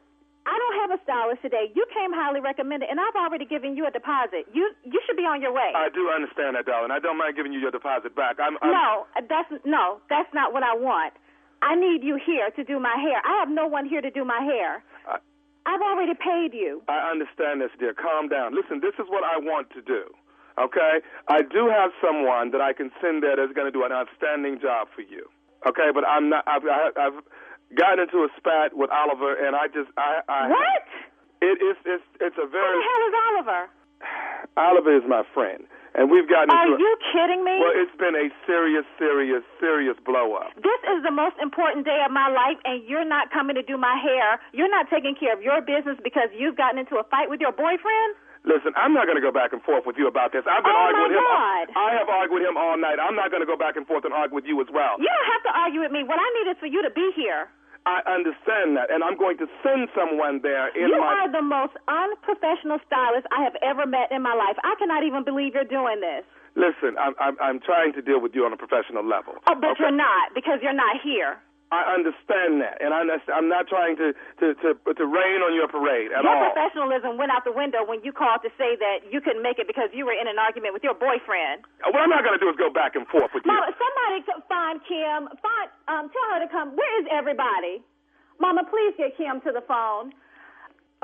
L: I don't have a stylist today. You came highly recommended, and I've already given you a deposit. You you should be on your way.
M: I do understand that, darling. I don't mind giving you your deposit back. I'm. I'm
L: no, that's no, that's not what I want. I need you here to do my hair. I have no one here to do my hair.
M: I,
L: I've already paid you.
M: I understand this, dear. Calm down. Listen, this is what I want to do. Okay, I do have someone that I can send there that's going to do an outstanding job for you. Okay, but I'm not. I've, I- I've gotten into a spat with Oliver, and I just. I. I
L: What?
M: It is. It's. It's a very.
L: Who the hell is Oliver? [SIGHS]
M: Oliver is my friend, and we've gotten
L: Are
M: into. a-
L: you kidding me?
M: Well, it's been a serious, serious, serious blow up.
L: This is the most important day of my life, and you're not coming to do my hair. You're not taking care of your business because you've gotten into a fight with your boyfriend.
M: Listen, I'm not going to go back and forth with you about this. I've been
L: Oh,
M: arguing with him.
L: God.
M: I have argued with him all night. I'm not going to go back and forth and argue with you as well.
L: You don't have to argue with me. What I need is for you to be here.
M: I understand that, and I'm going to send someone there in
L: you
M: my.
L: are the most unprofessional stylist I have ever met in my life. I cannot even believe you're doing this.
M: Listen, I'm, I'm I'm trying to deal with you on a professional level.
L: Oh, but you're not because you're not here.
M: I understand that, and I I'm not trying to to to to rain on your parade at
L: your
M: all.
L: professionalism went out the window when you called to say that you couldn't make it because you were in an argument with your boyfriend.
M: What I'm not going to do is go back and forth with you.
L: Mama, somebody find Kim. Find um, tell her to come. Where is everybody? Mama, please get Kim to the phone.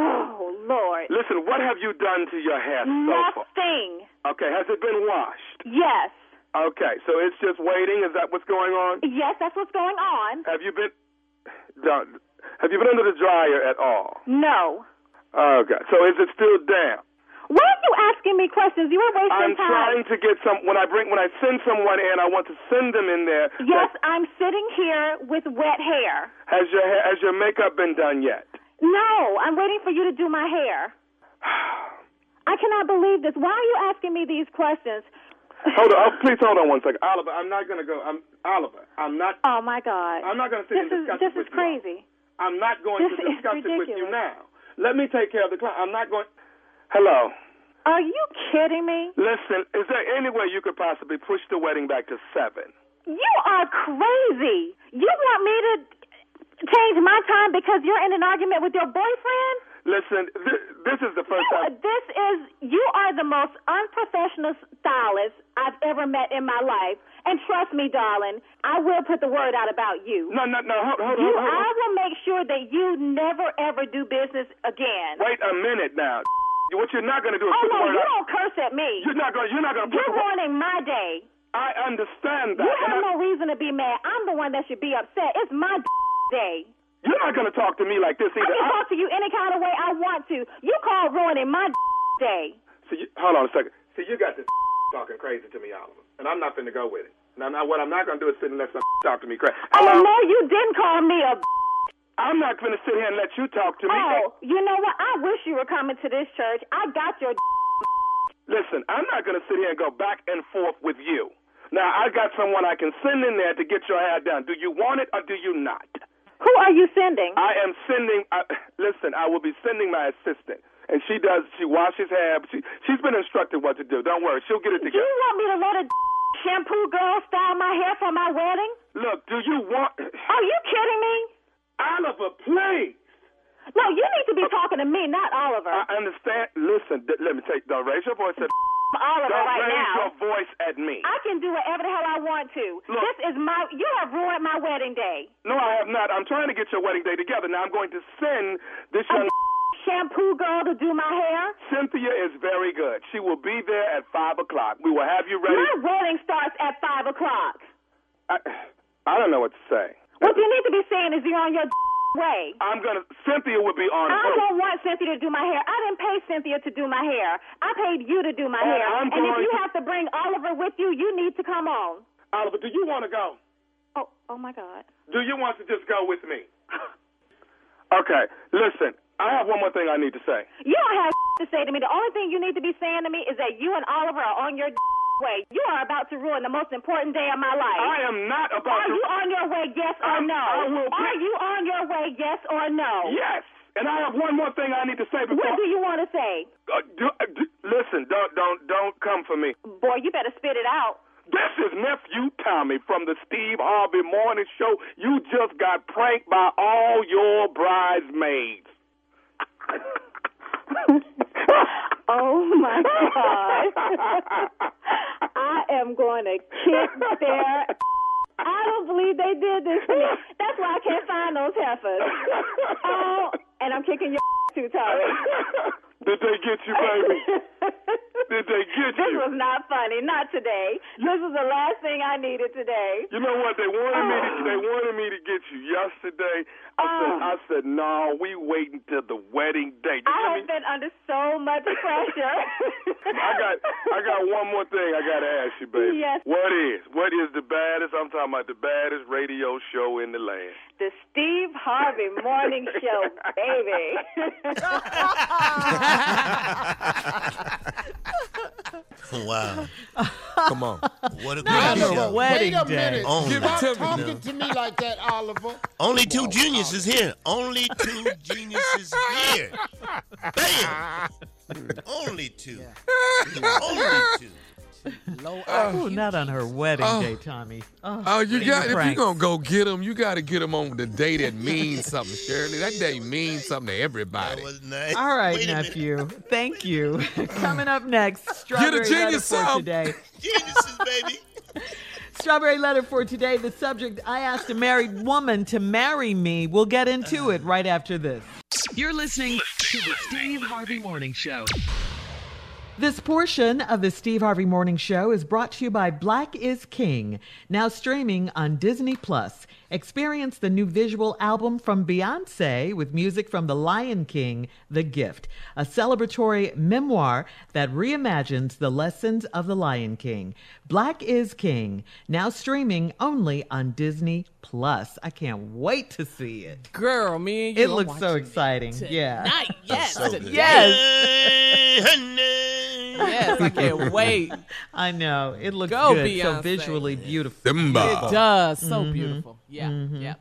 L: Oh Lord.
M: Listen, what have you done to your hair so far?
L: Nothing.
M: Okay, has it been washed?
L: Yes.
M: Okay, so it's just waiting. Is that what's going on?
L: Yes, that's what's going on.
M: Have you been? Have you been under the dryer at all?
L: No.
M: Okay, so is it still damp?
L: Why are you asking me questions? You are wasting time.
M: I'm trying to get some. When I bring, when I send someone in, I want to send them in there.
L: Yes, I'm sitting here with wet hair.
M: Has your ha- has your makeup been done yet?
L: No, I'm waiting for you to do my hair. [SIGHS] I cannot believe this. Why are you asking me these questions?
M: Hold on, oh, please hold on one second, Oliver. I'm not gonna go. I'm Oliver. I'm not.
L: Oh my God.
M: I'm not gonna sit
L: This
M: and
L: is
M: discuss
L: this
M: it
L: is
M: with you.
L: crazy.
M: I'm not going
L: This
M: to discuss it with you now. Let me take care of the client. I'm not going. Hello.
L: Are you kidding me?
M: Listen, is there any way you could possibly push the wedding back to seven?
L: You are crazy. You want me to change my time because you're in an argument with your boyfriend?
M: Listen, th- this is the first
L: You,
M: time.
L: this is you are the most unprofessional stylist I've ever met in my life. And trust me, darling, I will put the word out about you.
M: No, no, no. Hold, hold,
L: you,
M: hold, hold.
L: I will make sure that you never ever do business again.
M: Wait a minute now. [LAUGHS] What you're not going to do is
L: Oh
M: put the
L: no,
M: word
L: you
M: out.
L: don't curse at me.
M: You're not going. You're not going to
L: You're
M: the
L: ruining my day.
M: I understand that.
L: You have
M: I-
L: no reason to be mad. I'm the one that should be upset. It's my [LAUGHS] day.
M: You're not going to talk to me like this either.
L: I can talk to you any kind of way I want to. You call ruining my day.
M: So you, hold on a second. See, you got this [LAUGHS] talking crazy to me, Oliver, and I'm not finna go with it. Now, now what I'm not gonna do is sit and let some [LAUGHS] talk to me crazy.
L: Oh no, you didn't call me a.
M: I'm not gonna sit here and let you talk to me.
L: Oh, you know what? I wish you were coming to this church. I got your.
M: Listen, I'm not gonna sit here and go back and forth with you. Now, I got someone I can send in there to get your hair done. Do you want it or do you not?
L: Who are you sending?
M: I am sending. Uh, listen, I will be sending my assistant, and she does. She washes hair. She she's been instructed what to do. Don't worry, she'll get it together.
L: Do you want me to let a shampoo girl style my hair for my wedding?
M: Look, do you want?
L: Are you kidding me?
M: Oliver, please.
L: No, you need to be talking to me, not Oliver.
M: I understand. Listen, th- let me take. Don't raise your voice at.
L: Oliver
M: Don't
L: right
M: raise
L: now.
M: your voice at me.
L: I can do whatever the hell I want to.
M: Look.
L: this is my. You have ruined my wedding day.
M: No, I have not. I'm trying to get your wedding day together. Now I'm going to send this young. [LAUGHS]
L: Shampoo girl to do my hair.
M: Cynthia is very good. She will be there at five o'clock. We will have you ready.
L: My wedding starts at five o'clock.
M: I, I don't know what to say.
L: What you need to be saying is you're on your way.
M: I'm gonna. Cynthia would be on.
L: I don't want Cynthia to do my hair. I didn't pay Cynthia to do my hair. I paid you to do my
M: And
L: hair.
M: I'm
L: and if you
M: to-
L: have to bring Oliver with you, you need to come on.
M: Oliver, do you want to go?
L: Oh, oh my God.
M: Do you want to just go with me? [LAUGHS] okay. Listen, I have one more thing I need to say.
L: You don't have [LAUGHS] to say to me. The only thing you need to be saying to me is that you and Oliver are on your way. You are about to ruin the most important day of my life.
M: I am not about
L: Are
M: to.
L: Are you on your way, yes or
M: I'm-
L: no?
M: I will
L: Are you on your way, yes or no?
M: Yes. And I have one more thing I need to say before.
L: What do you want to say?
M: Uh, do, uh, do, listen, don't don't don't come for me.
L: Boy, you better spit it out.
M: This is nephew Tommy from the Steve Harvey Morning Show. You just got pranked by all your bridesmaids. [LAUGHS]
L: Oh my God. [LAUGHS] I am going to kick their. [LAUGHS] I don't believe they did this to me. That's why I can't find those heifers. [LAUGHS] Oh, and I'm kicking your too, Tommy.
M: Did they get you, baby? Did they get
L: This
M: you?
L: was not funny. Not today. This was the last thing I needed today.
M: You know what? They wanted me to. Oh. They wanted me to get you yesterday. I said.
L: Oh.
M: I said no. We waiting till the wedding day. You
L: I
M: me?
L: have been under so much [LAUGHS] pressure.
M: I got. I got one more thing I got to ask you, baby.
L: Yes.
M: What is? What is the baddest? I'm talking about the baddest radio show in the land.
L: The Steve Harvey Morning Show, baby. [LAUGHS]
F: Wow.
D: Come on.
F: What a
E: Not
F: great
E: on
F: show.
E: wedding
C: Wait a
E: day.
C: minute.
F: Only.
D: Give it to me.
C: Talking to me like that, Oliver.
F: Only two geniuses here. Only two geniuses here. [LAUGHS] Bam. Only two. Only two.
I: Low
E: Oh, not on her wedding
D: Oh.
E: day, Tommy. Oh,
D: Oh, you
E: baby
D: got if you
E: pranks.
D: gonna go get them, you got to get them on the day that means something, Shirley. That day means something to everybody.
F: That was nice.
E: All right,
F: Wait
E: nephew. Thank you. [LAUGHS] Coming up next, strawberry letter
D: genius
E: for
D: some.
E: today.
F: Geniuses, baby. [LAUGHS]
E: Strawberry letter for today. The subject: I asked a married woman to marry me. We'll get into it right after this.
A: You're listening to the Steve Harvey Morning Show.
E: This portion of the Steve Harvey Morning Show is brought to you by Black is King, now streaming on Disney Plus. Experience the new visual album from Beyonce with music from The Lion King, The Gift, a celebratory memoir that reimagines the lessons of The Lion King. Black is King, now streaming only on Disney Plus. I can't wait to see it.
G: Girl, me and you.
E: It looks so exciting. Yeah. [LAUGHS]
G: Tonight, yes.
F: So
E: Yes.
G: Yes, I can't [LAUGHS] wait.
E: I know it looks
G: Go,
E: good, so
G: Beyonce.
E: visually beautiful.
D: Simba.
G: It does. So
E: Mhm.
G: beautiful. Yeah. Yeah.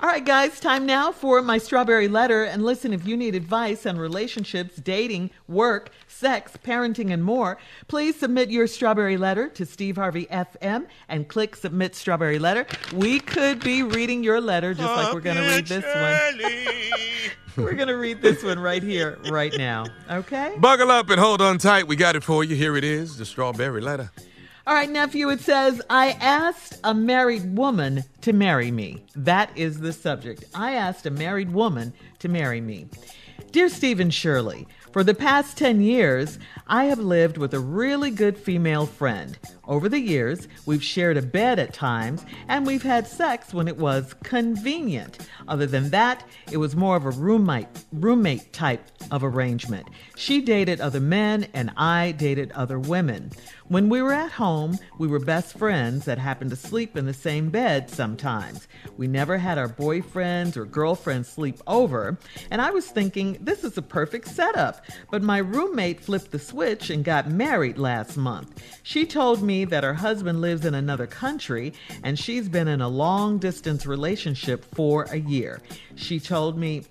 E: All right, guys, time now for my strawberry letter. And listen, if you need advice on relationships, dating, work, sex, parenting, and more, please submit your strawberry letter to Steve Harvey FM and click submit strawberry letter. We could be reading your letter just like we're going to read this one. [LAUGHS] we're going to read this one right here, right now. Okay?
D: Buckle up and hold on tight. We got it for you. Here it is, the strawberry letter.
E: All right, nephew, it says, I asked a married woman to marry me. That is the subject. I asked a married woman to marry me. Dear Stephen Shirley, for the past 10 years, I have lived with a really good female friend. Over the years, we've shared a bed at times and we've had sex when it was convenient. Other than that, it was more of a roommate roommate type of arrangement. She dated other men and I dated other women. When we were at home, we were best friends that happened to sleep in the same bed sometimes. We never had our boyfriends or girlfriends sleep over, and I was thinking this is a perfect setup. But my roommate flipped the switch and got married last month. She told me that her husband lives in another country and she's been in a long distance relationship for a year. She told me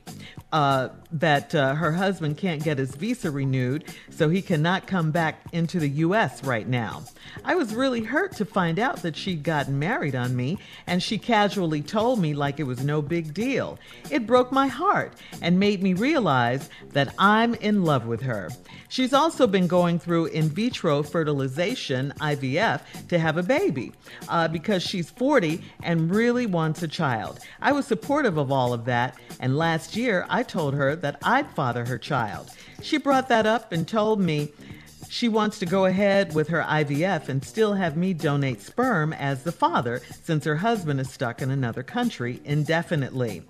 E: uh, that uh, her husband can't get his visa renewed, so he cannot come back into the U.S. right now. I was really hurt to find out that she'd gotten married on me, and she casually told me like it was no big deal. It broke my heart and made me realize that I'm in love with her. She's also been going through in vitro fertilization, IVF, to have a baby uh, because she's 40 and really wants a child. I was supportive of all of that, and last year I told her that I'd father her child. She brought that up and told me she wants to go ahead with her IVF and still have me donate sperm as the father since her husband is stuck in another country indefinitely.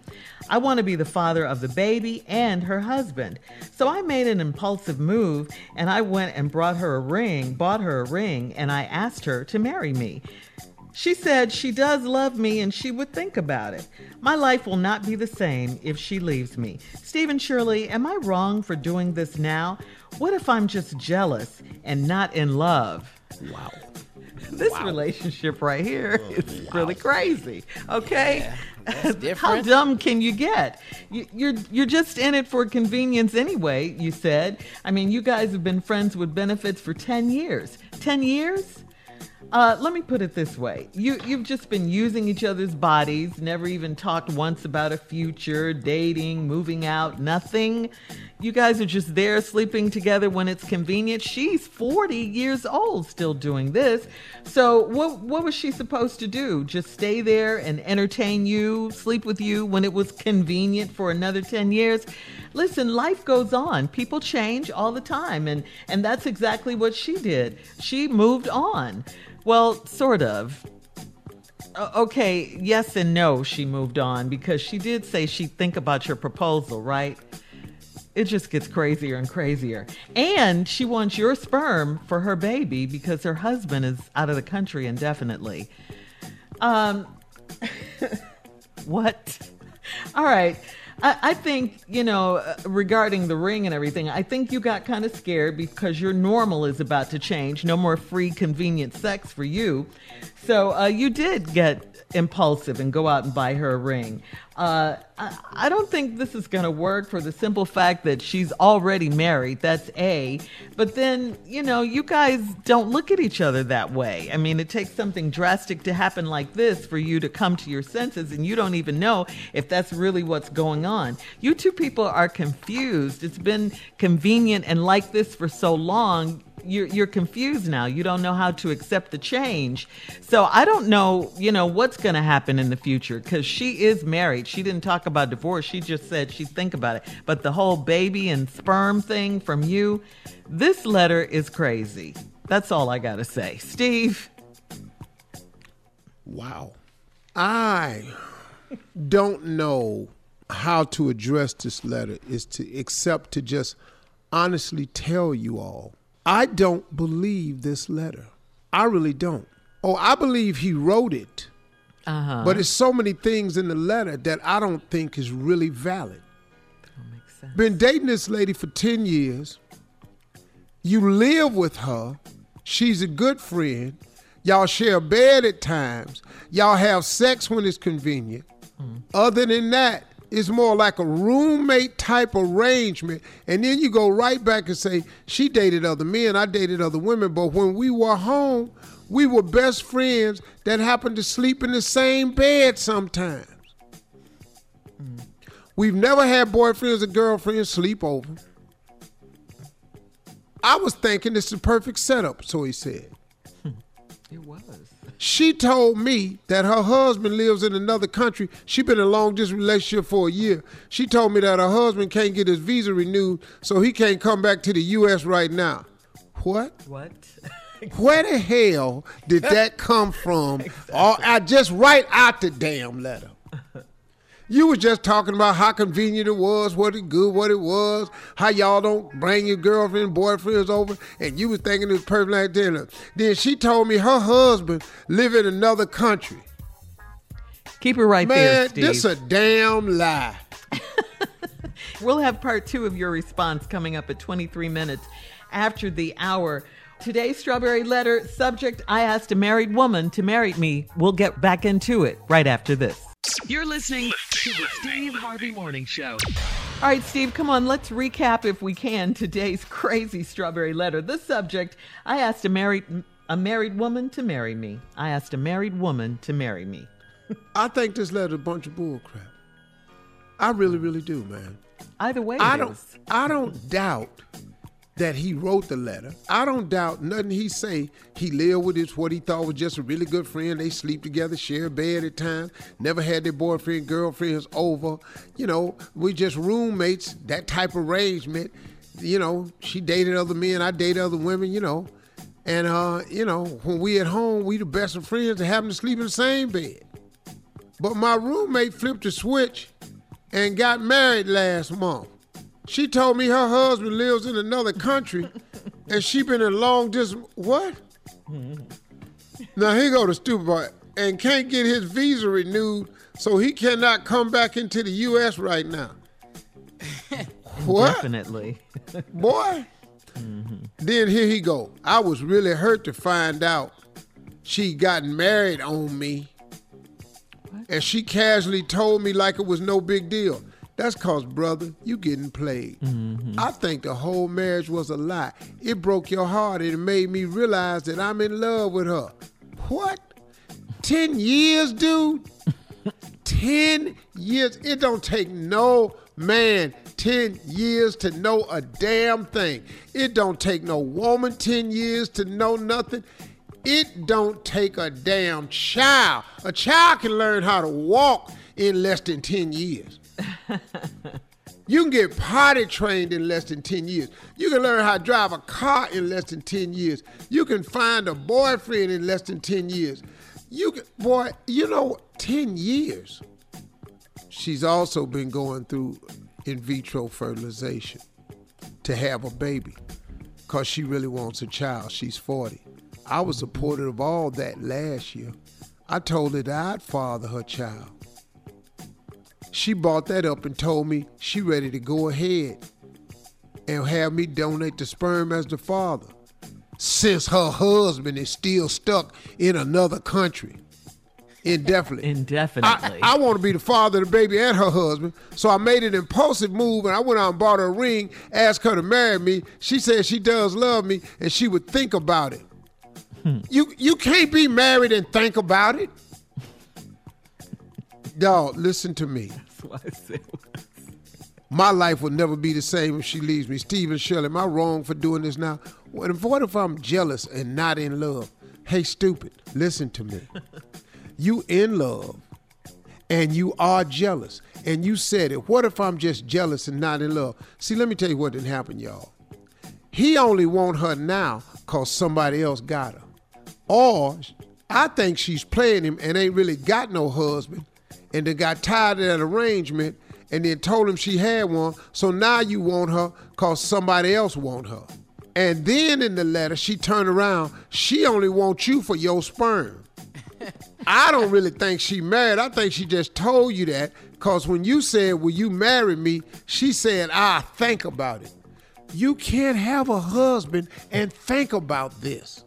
E: I want to be the father of the baby and her husband. So I made an impulsive move and I went and brought her a ring, bought her a ring, and I asked her to marry me. She said she does love me and she would think about it. My life will not be the same if she leaves me. Stephen Shirley, am I wrong for doing this now? What if I'm just jealous and not in love? Wow. This relationship right here is really crazy. Okay? [LAUGHS] How dumb can you get? You, you're you're just in it for convenience anyway, you said. I mean, you guys have been friends with benefits for 10 years. 10 years? Uh, let me put it this way: you you've just been using each other's bodies, never even talked once about a future, dating, moving out, nothing. You guys are just there sleeping together when it's convenient. She's 40 years old, still doing this. So what what was she supposed to do? Just stay there and entertain you, sleep with you when it was convenient for another 10 years? Listen, life goes on. People change all the time and and that's exactly what she did. She moved on. Well, sort of. Okay, yes and no, she moved on because she did say she'd think about your proposal, right? It just gets crazier and crazier. And she wants your sperm for her baby because her husband is out of the country indefinitely. Um, [LAUGHS] what? All right. I, I think, you know, uh, regarding the ring and everything, I think you got kind of scared because your normal is about to change. No more free, convenient sex for you. So uh, you did get impulsive and go out and buy her a ring. Uh, I, I don't think this is going to work for the simple fact that she's already married. That's A. But then, you know, you guys don't look at each other that way. I mean, it takes something drastic to happen like this for you to come to your senses, and you don't even know if that's really what's going on. You two people are confused. It's been convenient and like this for so long you're you're confused now. You don't know how to accept the change. So I don't know, you know, what's going to happen in the future because she is married. She didn't talk about divorce. She just said she'd think about it. But the whole baby and sperm thing from you, this letter is crazy. That's all I got to say. Steve.
C: Wow. I don't know how to address this letter is to except to just honestly tell you all I don't believe this letter. I really don't. Oh, I believe he wrote it.
E: Uh-huh.
C: But it's so many things in the letter that I don't think is really valid. Been dating this lady for 10 years. You live with her. She's a good friend. Y'all share a bed at times. Y'all have sex when it's convenient. Other than that, it's more like a roommate type arrangement. And then you go right back and say, she dated other men, I dated other women. But when we were home, we were best friends that happened to sleep in the same bed sometimes. We've never had boyfriends and girlfriends sleep over. I was thinking it's the perfect setup, so he said.
E: It was.
C: She told me that her husband lives in another country. She been in a long distance relationship for a year. She told me that her husband can't get his visa renewed, so he can't come back to the U.S. right now. What?
E: What?
C: Where the hell did that come from? [LAUGHS] Or I just write out the damn letter. You was just talking about how convenient it was, what it good, what it was, how y'all don't bring your girlfriend, boyfriends over, and you was thinking it was perfect like dinner. Then she told me her husband live in another country.
E: Keep it right
C: Man,
E: there, Steve.
C: this a damn lie. [LAUGHS]
E: We'll have part two of your response coming up at 23 minutes after the hour. Today's Strawberry Letter subject I asked a married woman to marry me. We'll get back into it right after this.
A: You're listening to the Steve Harvey Morning Show.
E: All right, Steve, come on, let's recap if we can today's [LAUGHS] crazy strawberry letter. The subject I asked a married a married woman to marry me. I asked a married woman to marry me. [LAUGHS]
C: I think this letter a bunch of bullcrap. I really, really do, man.
E: Either way,
C: I don't
E: is.
C: I don't doubt that he wrote the letter. I don't doubt nothing he say. He lived with his what he thought was just a really good friend. They sleep together, share a bed at times. Never had their boyfriend, girlfriends over. You know, we just roommates. That type of arrangement. You know, she dated other men, I dated other women. You know, and uh, you know, when we at home, we the best of friends and happen to sleep in the same bed. But my roommate flipped the switch and got married last month. She told me her husband lives in another country [LAUGHS] and she been in long distance. What? Now he go to stupid boy and can't get his visa renewed, so he cannot come back into the U.S. right now. [LAUGHS] what?
E: Definitely. [LAUGHS]
C: Boy. Mm-hmm. Then here he go. I was really hurt to find out she gotten married on me. And she casually told me like it was no big deal. That's cause, brother, you getting played. Mm-hmm. I think the whole marriage was a lie. It broke your heart and it made me realize that I'm in love with her. What? Ten years, dude? [LAUGHS] Ten years? It don't take no man 10 years to know a damn thing. It don't take no woman 10 years to know nothing. It don't take a damn child. A child can learn how to walk in less than 10 years. You can get potty trained in less than 10 years. You can learn how to drive a car in less than 10 years. You can find a boyfriend in less than 10 years. You can, boy, you know, 10 years. She's also been going through in vitro fertilization to have a baby because she really wants a child. She's 40. I was supportive of all that last year. I told her that I'd father her child. She brought that up and told me she ready to go ahead and have me donate the sperm as the father since her husband is still stuck in another country indefinitely.
E: Indefinitely.
C: I, I want to be the father of the baby and her husband, so I made an impulsive move and I went out and bought her a ring, asked her to marry me. She said she does love me and she would think about it. Hmm. You you can't be married and think about it. Dog, listen to me.
E: That's why I said
C: My life will never be the same if she leaves me. Stephen Shirley, am I wrong for doing this now? What if, what if I'm jealous and not in love? Hey, stupid, listen to me. [LAUGHS] You in love and you are jealous. And you said it. What if I'm just jealous and not in love? See, let me tell you what didn't happen, y'all. He only want her now because somebody else got her. Or I think she's playing him and ain't really got no husband and then got tired of that arrangement and then told him she had one. So now you want her because somebody else want her. And then in the letter, she turned around. She only wants you for your sperm. [LAUGHS] I don't really think she married. I think she just told you that because when you said, Will you marry me? She said, I think about it. You can't have a husband and think about this.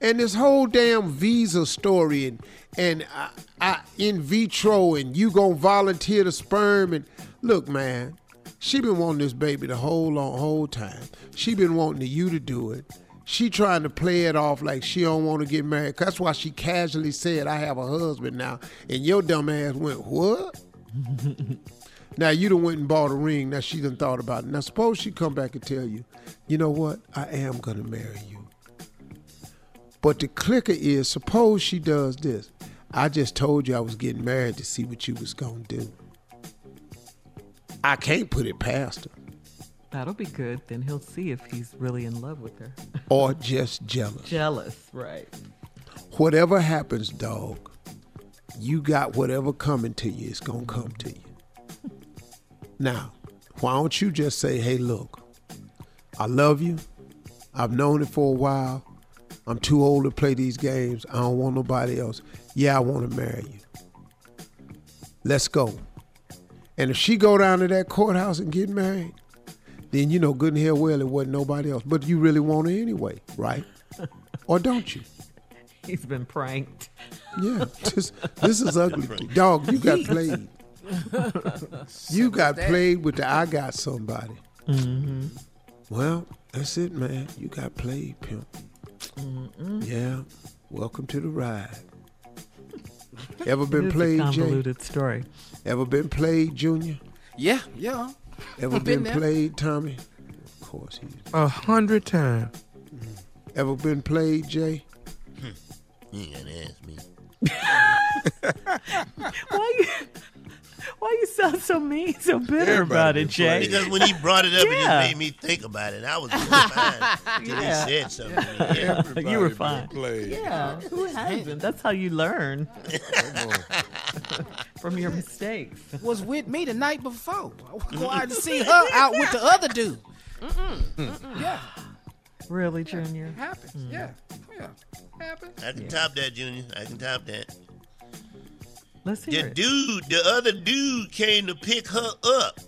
C: And this whole damn visa story and and I, I, in vitro and you gonna volunteer the sperm and look, man, she been wanting this baby the whole long whole time. She been wanting you to do it. She trying to play it off like she don't want to get married. That's why she casually said, "I have a husband now," and your dumb ass went, "What?" [LAUGHS] now you done went and bought a ring. Now she done thought about it. Now suppose she come back and tell you, "You know what? I am gonna marry you." But the clicker is, suppose she does this. I just told you I was getting married to see what you was gonna do. I can't put it past her.
E: That'll be good. Then he'll see if he's really in love with her. [LAUGHS]
C: Or just jealous.
E: Jealous, right.
C: Whatever happens, dog, you got whatever coming to you, it's gonna come to you. [LAUGHS] Now, why don't you just say, hey, look, I love you. I've known it for a while. I'm too old to play these games. I don't want nobody else. Yeah, I want to marry you. Let's go. And if she go down to that courthouse and get married, then you know good and hell well it wasn't nobody else. But you really want her anyway, right? [LAUGHS] or don't you?
E: He's been pranked.
C: Yeah, this, this is ugly. Dog, you got played. [LAUGHS] You got played with the I got somebody.
E: Mm-hmm.
C: Well, that's it, man. You got played, pimp. Mm-hmm. Yeah. Welcome to the ride. [LAUGHS] Ever
E: It
C: been
E: is a
C: played, Jay?
E: story.
C: Ever been played, Junior?
I: Yeah, yeah.
C: Ever
I: Been
C: been, played, Tommy? Of course he's.
D: A hundred times. Mm-hmm.
C: Ever been played, Jay? Hmm.
F: You ain't gotta ask me. [LAUGHS]
E: Why you? Why you sound so mean, so bitter about it, Jay?
F: Because when he brought it up, it just made me think about it. I was doing fine until
E: Yeah.
F: he said something. to me. Yeah. [LAUGHS]
E: you were fine. Yeah, who hasn't? That's how you learn [LAUGHS] from your mistakes.
I: Was with me the night before. I Go out and see her out with the other dude. Mm-mm. Mm-mm. Yeah,
E: Really, Junior?
I: happens. Mm. Yeah, yeah, happens.
F: I can top that, Junior. I can top that.
E: Let's
F: The
E: it.
F: dude, the other dude came to pick her up,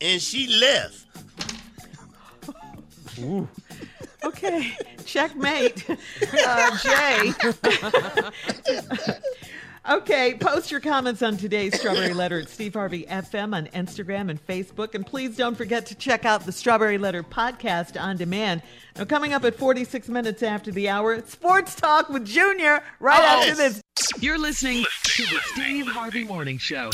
F: and she left.
E: Okay, [LAUGHS] checkmate, [LAUGHS] uh, Jay. [LAUGHS] okay, post your comments on today's Strawberry Letter at Steve Harvey FM on Instagram and Facebook. And please don't forget to check out the Strawberry Letter podcast on demand. Now, coming up at 46 minutes after the hour, Sports Talk with Junior right oh, after this.
A: You're listening to the Steve Harvey Morning Show.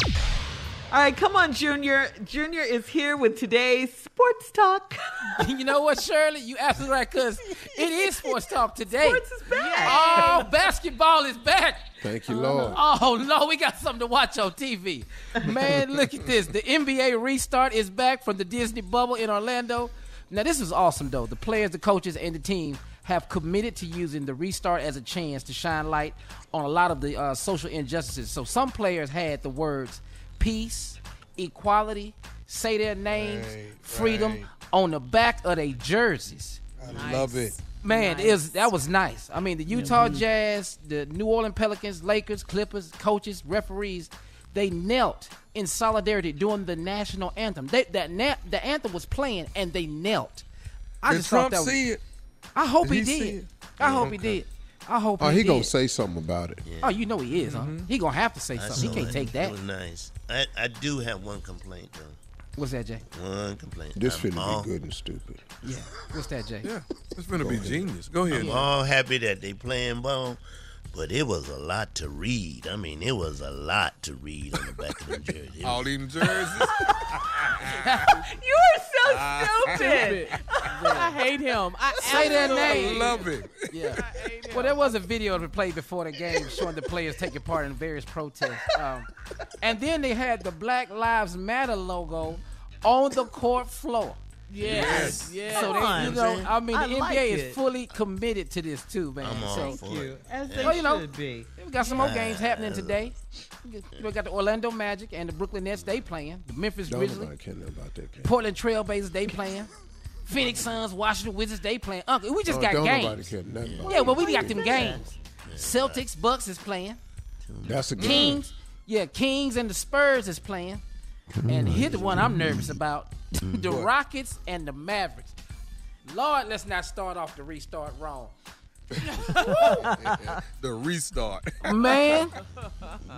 E: All right, come on, Junior. Junior is here with today's Sports Talk. [LAUGHS]
I: you know what, Shirley? You absolutely right, because it is sports talk [LAUGHS] today.
E: Sports is back.
I: Oh, basketball is back.
C: Thank you, Lord.
I: Oh no, we got something to watch on TV. Man, [LAUGHS] look at this. The NBA restart is back from the Disney bubble in Orlando. Now this is awesome though. The players, the coaches, and the team have committed to using the restart as a chance to shine light on a lot of the uh, social injustices. So some players had the words peace, equality, say their names, freedom
D: right.
I: on the back of their jerseys.
D: I love it.
I: Man, it was that was nice. I mean, the Utah Jazz, the New Orleans Pelicans, Lakers, Clippers, coaches, referees, they knelt in solidarity during the national anthem. They, that na- the anthem was playing, and they knelt. I
D: Did
I: just
D: Trump
I: thought that was,
D: see it?
I: I hope
D: Did
I: he,
D: he
I: did. I hope he did. I hope
C: Oh,
I: he,
C: he
I: did.
C: gonna say something about it.
I: Oh, you know he is, huh? Mm-hmm. He gonna have to say
F: I
I: something. He can't
F: it.
I: take that.
F: It was nice. I, I do have one complaint though.
I: What's that, Jay?
F: One complaint.
C: This
F: I'm
C: finna
F: all,
C: be good and stupid.
I: Yeah. What's that, Jay?
D: Yeah, it's gonna be genius. Go ahead.
F: I'm all happy that they playing ball, but it was a lot to read. I mean, it was a lot to read on the back of the jersey. It
D: All
F: was-
D: them jerseys. [LAUGHS] [LAUGHS] [LAUGHS]
E: You are so ah. stupid.
G: I hate him. I [LAUGHS]
I: Say their
G: absolutely-
I: name.
D: love it.
I: Yeah. Well, there was a video that was played before the game showing the players taking part in various protests. Um, and then they had the Black Lives Matter logo on the court floor.
G: Yes. Yes.
I: So
E: Come
I: they, you know,
F: man.
I: I mean, the
E: I
I: NBA
E: like
I: is
E: it.
I: fully committed to this too, man.
F: I'm all
I: so
F: for it.
E: As they
I: Well, you know,
E: should be.
I: we got some more games happening today. We got the Orlando Magic and the Brooklyn Nets. They playing. The Memphis
C: Don't
I: Grizzlies.
C: nobody care nothing about that game.
I: Portland Trailblazers, they playing. Phoenix Suns, Washington Wizards, they playing. Uncle, we just
C: Oh,
I: got
C: don't
I: games.
C: nobody care nothing about
I: Yeah, well, we got them games. Celtics, Bucks is playing.
C: That's a game.
I: Kings, yeah, Kings and the Spurs is playing. And mm. here's the one I'm nervous mm. about: [LAUGHS] the Rockets and the Mavericks. Lord, let's not start off the restart wrong. [LAUGHS]
D: the restart.
I: Man,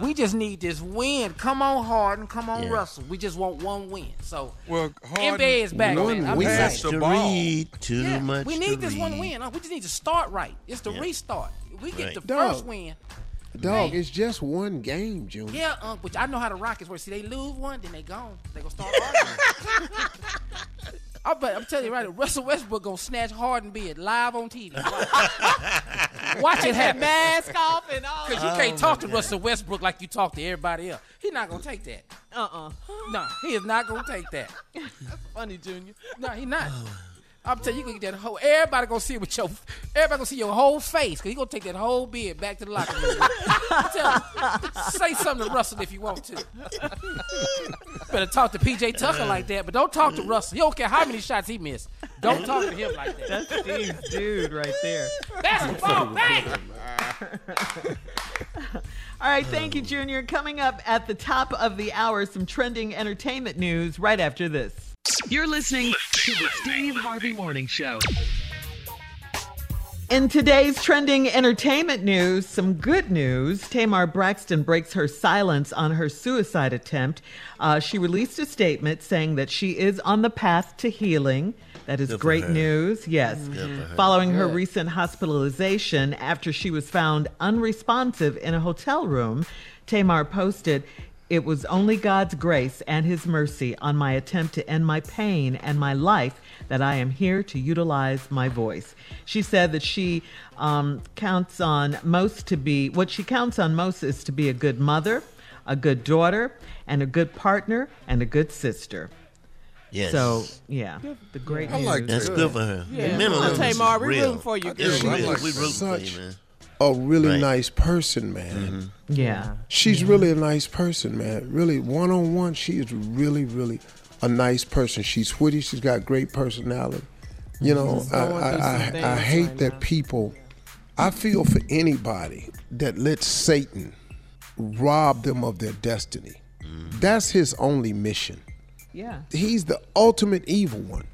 I: we just need this win. Come on, Harden. Come on,
N: Yeah.
I: Russell. We just want one win. So,
D: well,
I: NBA is back.
N: One
I: man. I'm
N: win.
I: excited.
N: To read, too
I: Yeah,
N: much
I: We
N: to
I: need this one win. We just need to start right. It's the
N: Yeah.
I: restart. We get
N: Right.
I: the
C: Dog.
I: first win.
C: Dog, it's just one game, Junior.
I: Yeah, um, which I know how the Rockets work. See, they lose one, then they gone. They gonna start [LAUGHS] arguing. I bet I'm telling you right, Russell Westbrook gonna snatch Harden beard live on TV. Watch, [LAUGHS] Watch it
G: Take that
I: happen.
G: mask off and all.
I: Cause you
G: Oh,
I: can't talk to
G: my
I: Russell Westbrook like you talk to everybody else. He's not gonna take that.
G: Uh-uh.
I: No, he is not gonna take that. [LAUGHS]
G: That's funny, Junior.
I: No, he not. Oh, I'm telling you, you gonna get that whole. Everybody gonna see it with your. Everybody gonna see your whole face, cause he gonna take that whole beard back to the locker room. Tell him, say something to Russell if you want to. Better talk to PJ Tucker like that, but don't talk to Russell. You don't care how many shots he missed. Don't talk to him like that.
E: That's Steve's dude right there.
I: Basketball, bang!
E: All right, thank you, Junior. Coming up at the top of the hour, some trending entertainment news right after this.
A: You're listening to the Steve Harvey Morning Show.
E: In today's trending entertainment news, some good news. Tamar Braxton breaks her silence on her suicide attempt. Uh, she released a statement saying that she is on the path to healing. That is
N: Good
E: great
N: her.
E: news, yes.
N: Good for her.
E: Following her
N: Good.
E: recent hospitalization after she was found unresponsive in a hotel room, Tamar posted, It was only God's grace and His mercy on my attempt to end my pain and my life that I am here to utilize my voice. She said that she um, counts on most to be, what she counts on most is to be a good mother, a good daughter, and a good partner, and a good sister.
N: Yes.
E: So, yeah, the great
N: I
E: news.
N: That's good for her.
G: Yeah.
N: Mental
G: Come on,
N: illness
G: Tamar,
N: is we're
G: rooting for you, girl.
N: guess we
C: She's
N: is. We rooting for you, man.
C: A really
N: Right.
C: nice person, man. Mm-hmm.
E: Yeah.
C: She's really a nice person, man. Really, one on one, she is really, really a nice person. She's witty. She's got great personality. You know, I, I, I, I hate
G: right
C: that people. I feel for anybody that lets Satan rob them of their destiny. Mm. That's his only mission.
E: Yeah.
C: He's the ultimate evil one.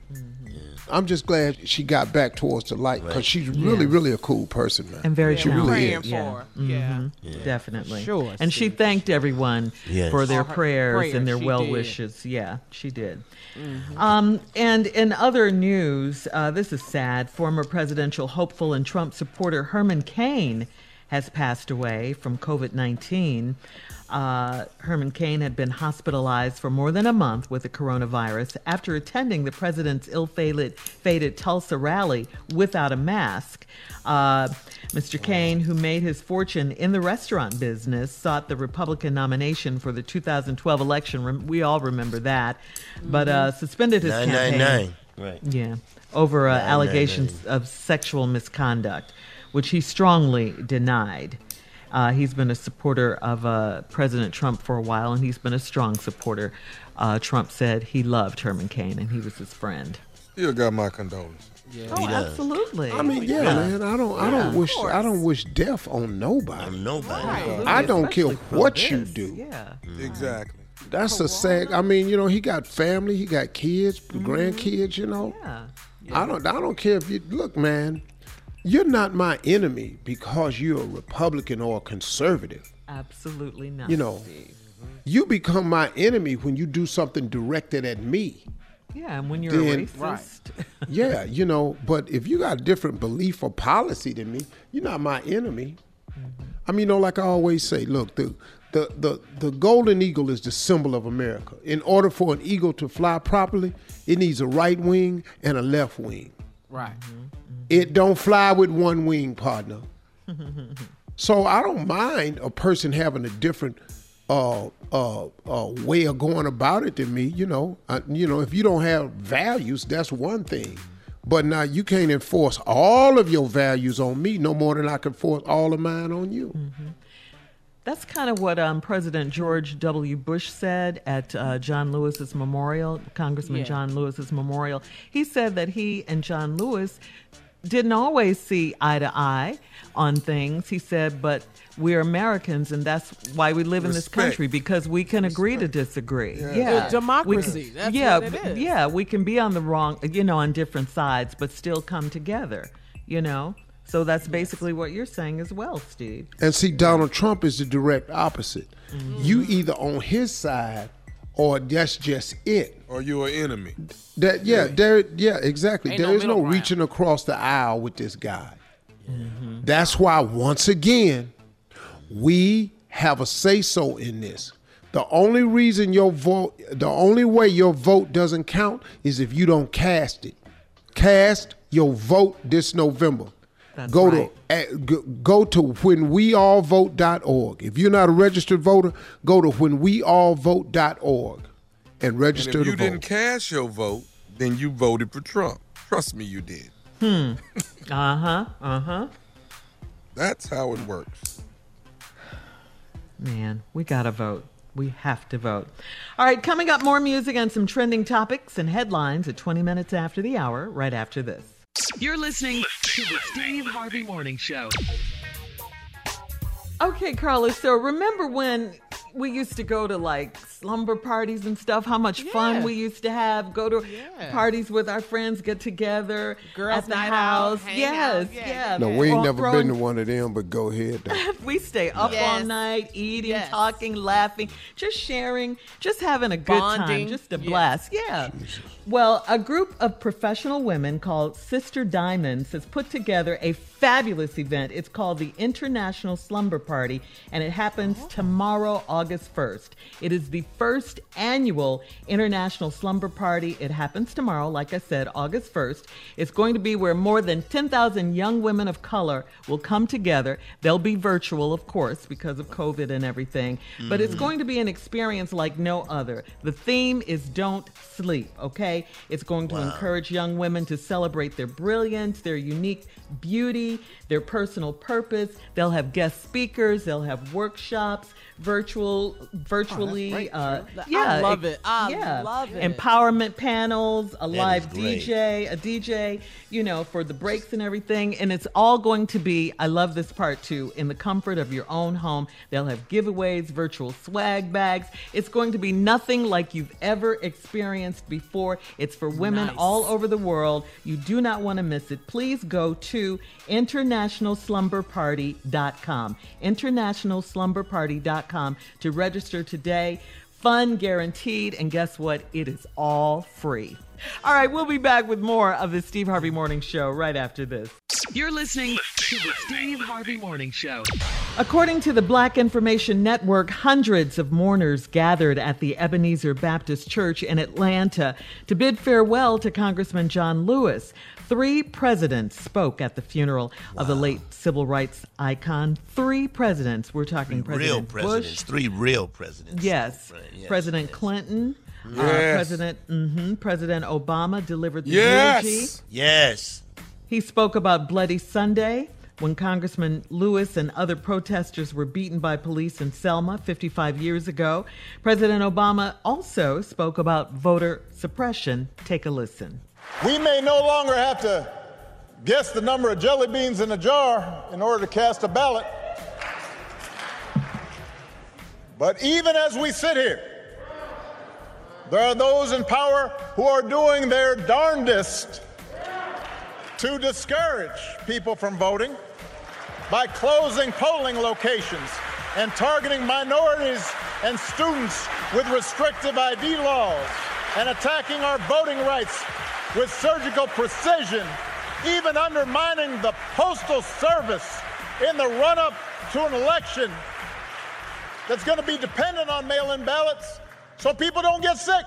C: I'm just glad she got back towards the light because
E: Right.
C: she's really,
E: Yes.
C: really a cool person, man.
E: and very
C: she really
E: talented.
C: is.
E: yeah.
G: Yeah.
E: Mhm. definitely.
G: Sure,
E: and she thanked everyone
C: Yes.
E: for their prayers,
G: prayers,
E: and their well
G: did.
E: wishes. Yeah, she did.
G: Mhm.
E: Um, and in other news, uh, this is sad. Former presidential hopeful and Trump supporter Herman Cain has passed away from COVID 19. Uh, Herman Cain had been hospitalized for more than a month with the coronavirus after attending the president's ill fated, fated Tulsa rally without a mask. Uh, Mr. Cain, who made his fortune in the restaurant business, sought the Republican nomination for the 2012 election. We all remember that, but uh, suspended his
N: Nine,
E: campaign.
N: nine, nine. Right.
E: Yeah, over uh,
N: Nine, nine,
E: allegations of sexual misconduct, which he strongly denied. Uh, he's been a supporter of uh, President Trump for a while, and he's been a strong supporter. Uh, Trump said he loved Herman Cain, and he was his friend.
D: Still got my condolences.
E: Oh, absolutely.
C: I mean, yeah, man. I don't. I don't wish. I don't wish death on nobody.
N: On nobody.
C: I don't care
E: Especially for
C: what you do.
E: Yeah.
D: Exactly.
C: That's a sad. I mean, you know, he got family. He got kids, grandkids. You know.
E: Yeah.
C: I don't. I don't care if you look, man. You're not my enemy because you're a Republican or a conservative.
E: Absolutely not.
C: You know, mm-hmm. you become my enemy when you do something directed at me.
E: Yeah, and when you're a
C: Then-
E: racist.
C: yeah, you know, but if you got a different belief or policy than me, you're not my enemy. Mm-hmm. I mean, you know, like I always say, look, the the the the golden eagle is the symbol of America. In order for an eagle to fly properly, it needs a right wing and a left wing.
I: Right. Mm-hmm.
C: It don't fly with one wing, partner. [LAUGHS] So I don't mind a person having a different uh, uh, uh, way of going about it than me. You know, I, you know, if you don't have values, that's one thing. But now you can't enforce all of your values on me no more than I can force all of mine on you.
E: That's kind of what um, President George W. Bush said at uh, John Lewis's memorial, Congressman
G: Yeah.
E: John Lewis's memorial. He said that he and John Lewis didn't always see eye to eye on things. He said, but we're Americans, and that's why we live in this country because we can agree to disagree.
G: Yeah.
E: Yeah,
G: democracy.
E: We can-
G: That's
E: yeah,
G: what it
E: yeah. We can be on the wrong, you know, on different sides, but still come together. You know, so that's basically what you're saying as well, Steve.
C: And see, Donald Trump is the direct opposite.
E: Mm-hmm.
C: You either on his side or that's just it.
D: Or you're an enemy.
C: That yeah, there yeah, exactly.
D: Ain't
C: There
D: no
C: is no,
D: middle ground.
C: reaching across the aisle with this guy.
E: Mm-hmm.
C: That's why once again, we have a say so in this. The only reason your vote the only way your vote doesn't count is if you don't cast it. Cast your vote this November.
E: That's
C: go
E: right.
C: to at, go, go to whenweallvote.org. If you're not a registered voter, go to whenweallvote.org and register
D: and if you didn't cast your vote, then you voted for Trump. Trust me, you did.
E: Hmm. Uh huh. Uh huh.
D: That's how it works.
E: Man, we gotta vote. We have to vote. All right, coming up, more music and some trending topics and headlines at 20 minutes after the hour, right after this.
A: You're listening to the Steve Harvey Morning Show.
E: Okay, Carla, so remember when we used to go to like slumber parties and stuff? How much fun we used to have? Go to
G: Yeah.
E: parties with our friends, get together
G: Girls'
E: at the
G: night out,
E: house.
G: hang
E: yes,
G: out.
E: yeah.
G: Yeah,
C: No, we ain't
E: Throw-
C: never
E: throwing-
C: been to one of them, but go ahead. [LAUGHS]
E: We stay up all night, eating,
G: Yes.
E: talking, laughing, just sharing, just having a good time, just a
G: Yes.
E: blast. Yeah. Well, a group of professional women called Sister Diamonds has put together a fabulous event. It's called the International Slumber Party, and it happens tomorrow, August 1st. It is the first annual International Slumber Party. It happens tomorrow, like I said, August 1st. It's going to be where more than 10,000 young women of color will come together. They'll be virtual, of course, because of COVID and everything, but it's
G: Mhm.
E: going to be an experience like no other. The theme is Don't Sleep, okay? It's going to
G: Wow.
E: encourage young women to celebrate their brilliance, their unique beauty, their personal purpose. They'll have guest speakers, they'll have workshops, virtual, virtually.
G: great,
E: uh,
G: Drew. I
E: yeah,
G: love it. I
E: yeah.
G: love it.
E: Empowerment panels, a
G: That
E: live. DJ, a DJ, you know, for the breaks and everything. And it's all going to be, I love this part too, in the comfort of your own home. They'll have giveaways, virtual swag bags. It's going to be nothing like you've ever experienced before. It's for women
G: Nice.
E: all over the world. You do not want to miss it. Please go to internationalslumberparty.com. Internationalslumberparty.com to register today. Fun guaranteed. And guess what? It is all free. All right, we'll be back with more of the Steve Harvey Morning Show right after this.
A: You're listening to the Steve Harvey Morning Show.
E: According to the Black Information Network, hundreds of mourners gathered at the Ebenezer Baptist Church in Atlanta to bid farewell to Congressman John Lewis. Three presidents spoke at the funeral of the late civil rights icon. Three presidents. We're talking
N: real
E: President
N: presidents.
E: Bush.
N: Three real presidents.
E: Yes.
N: Right, yes,
E: President Clinton. Uh,
N: Yes.
E: President mhm, President Obama delivered the
N: Yes.
E: eulogy.
N: Yes.
E: He spoke about Bloody Sunday when Congressman Lewis and other protesters were beaten by police in Selma 55 years ago. President Obama also spoke about voter suppression. Take a listen.
K: We may no longer have to guess the number of jelly beans in a jar in order to cast a ballot. But even as we sit here, there are those in power who are doing their darndest to discourage people from voting by closing polling locations and targeting minorities and students with restrictive ID laws and attacking our voting rights with surgical precision, even undermining the Postal Service in the run up to an election that's going to be dependent on mail in ballots so people don't get sick.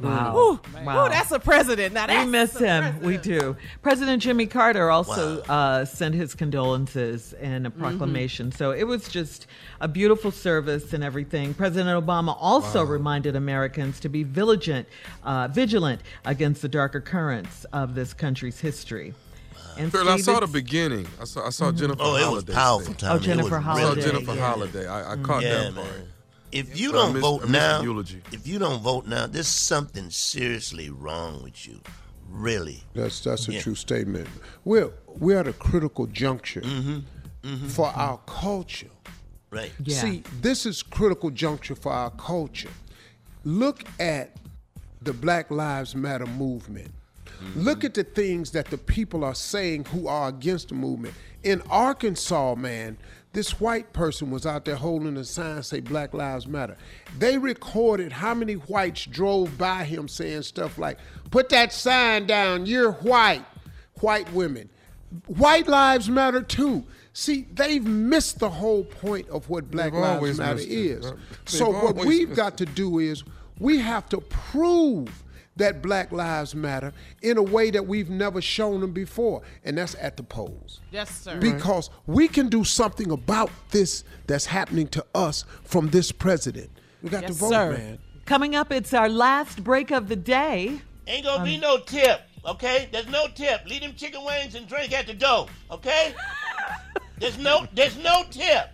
E: Wow.
G: Ooh,
E: Wow.
G: ooh, that's a president. Now that's
E: we miss him.
G: president.
E: We do. President Jimmy Carter also uh, sent his condolences and a proclamation. So it was just a beautiful service and everything. President Obama also reminded Americans to be vigilant, uh, vigilant against the darker currents of this country's history. And
D: Girl, I saw the beginning. I saw, I saw
E: Mhm.
D: Jennifer
N: Oh, it was powerful
D: sing.
N: time. Oh, Jennifer It
D: I saw Jennifer
N: yeah.
D: Holiday. I, I caught
N: yeah,
D: that
N: man.
D: Part.
N: If you
D: But
N: don't
D: missed-
N: vote
D: I missed the
N: now,
D: eulogy.
N: if you don't vote now, there's something seriously wrong with you.
F: Really.
C: That's that's a
F: Yeah.
C: true statement. We're we're at a critical juncture
F: Mm-hmm.
C: for our culture.
F: Right.
C: See, this is critical juncture for our culture. Look at the Black Lives Matter movement. Look at the things that the people are saying who are against the movement. In Arkansas, man, this white person was out there holding a sign say Black Lives Matter. They recorded how many whites drove by him saying stuff like, "Put that sign down, you're white." White women. White lives matter too. See, they've missed the whole point of what Black
D: They've
C: Lives Matter is.
D: They've
C: So what we've got to do is we have to prove that Black Lives Matter in a way that we've never shown them before, and that's at the polls.
G: Yes, sir.
C: Because we can do something about this that's happening to us from this president. We got to
G: Yes,
C: vote,
G: sir.
C: man.
E: Coming up, it's our last break of the day.
F: Ain't gonna
E: Um,
F: be no tip, okay? There's no tip. Leave them chicken wings and drink at the door, okay? [LAUGHS] There's no there's no tip.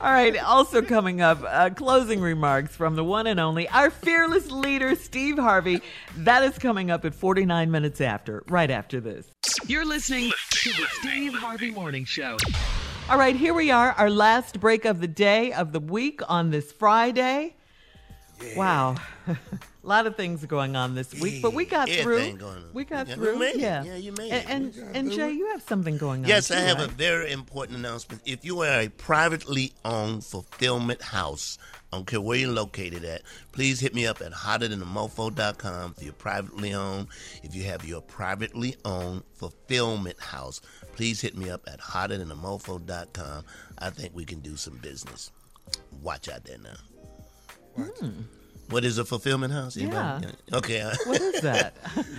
E: All right, also coming up, uh, closing remarks from the one and only, our fearless leader, Steve Harvey. That is coming up at 49 minutes after, right after this.
A: You're listening to the Steve Harvey Morning Show.
E: All right, here we are, our last break of the day, of the week on this Friday. Wow. [LAUGHS] A lot of things going on this week, but we got through.
F: everything on.
E: We got
F: Yeah, you
E: through. yeah.
F: Yeah, you made it.
E: And, and Jay, you have something going on.
F: Yes, I
E: too,
F: have a very important announcement. If you are a privately owned fulfillment house, I don't care where you're located at, please hit me up at hotterthanamofo.com if you're privately owned. If you have your privately owned fulfillment house, please hit me up at hotterthanamofo.com. I think we can do some business. Watch out there now. Hmm. What is a fulfillment house? Anybody?
E: Yeah.
F: Okay. [LAUGHS]
E: What is that?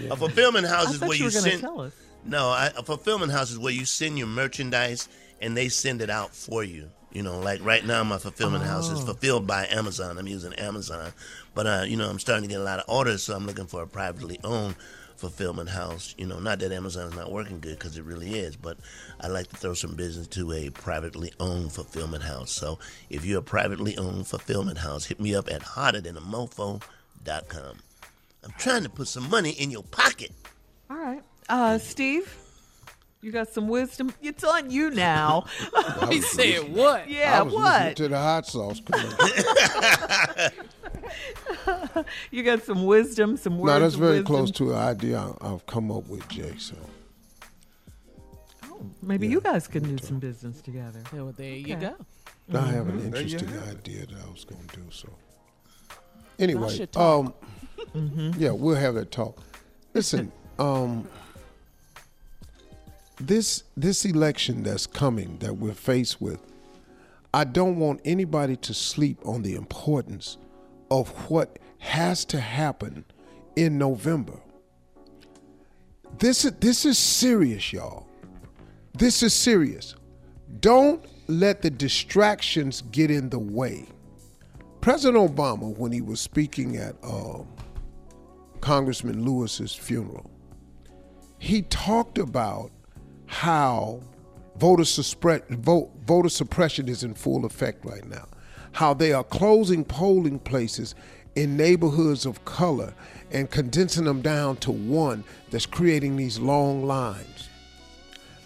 F: a fulfillment house
E: I
F: is where
E: you
F: you, send.
E: tell us.
F: No, I, a fulfillment house is where you send your merchandise and they send it out for you. You know, like right now, my fulfillment house is
E: Oh.
F: fulfilled by Amazon. I'm using Amazon, but uh, you know, I'm starting to get a lot of orders, so I'm looking for a privately owned fulfillment house. You know, not that Amazon's not working good because it really is, but I like to throw some business to a privately owned fulfillment house. So if you're a privately owned fulfillment house, hit me up at hotterthanamofo.com. I'm trying to put some money in your pocket.
E: All right. Uh, Steve, you got some wisdom? It's on you now. [LAUGHS]
G: He said what?
E: Yeah,
C: I was listening
E: what?
C: to the hot sauce commercial. [LAUGHS]
E: You got some wisdom, some words
C: no, that's
E: of
C: very
E: wisdom?
C: close to an idea I- I've come up with, Jay. So
E: Maybe you guys can do some business together.
G: Yeah, well, there you
E: Okay.
G: go.
C: I have an
G: Mhm. There you
C: interesting idea that I was going to do. So anyway,
G: should talk.
C: um, yeah, we'll have that talk. Listen, um, this this election that's coming that we're faced with, I don't want anybody to sleep on the importance of what has to happen in November. This is this is serious, y'all. This is serious. Don't let the distractions get in the way. President Obama, when he was speaking at um, Congressman Lewis's funeral, he talked about how voter, vote, voter suppression is in full effect right now, how they are closing polling places in neighborhoods of color and condensing them down to one that's creating these long lines.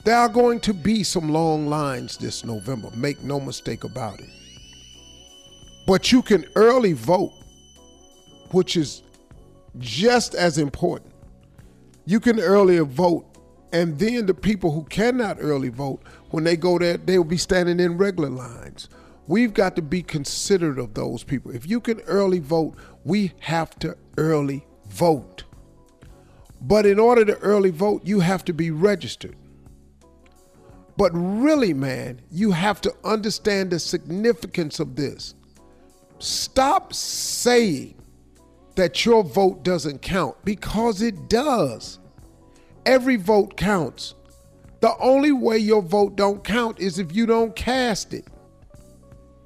C: There are going to be some long lines this November, make no mistake about it. But you can early vote, which is just as important. You can earlier vote, and then the people who cannot early vote, when they go there, they will be standing in regular lines. We've got to be considerate of those people. If you can early vote, we have to early vote. But in order to early vote, you have to be registered. But really, man, you have to understand the significance of this. Stop saying that your vote doesn't count because it does. Every vote counts. The only way your vote don't count is if you don't cast it.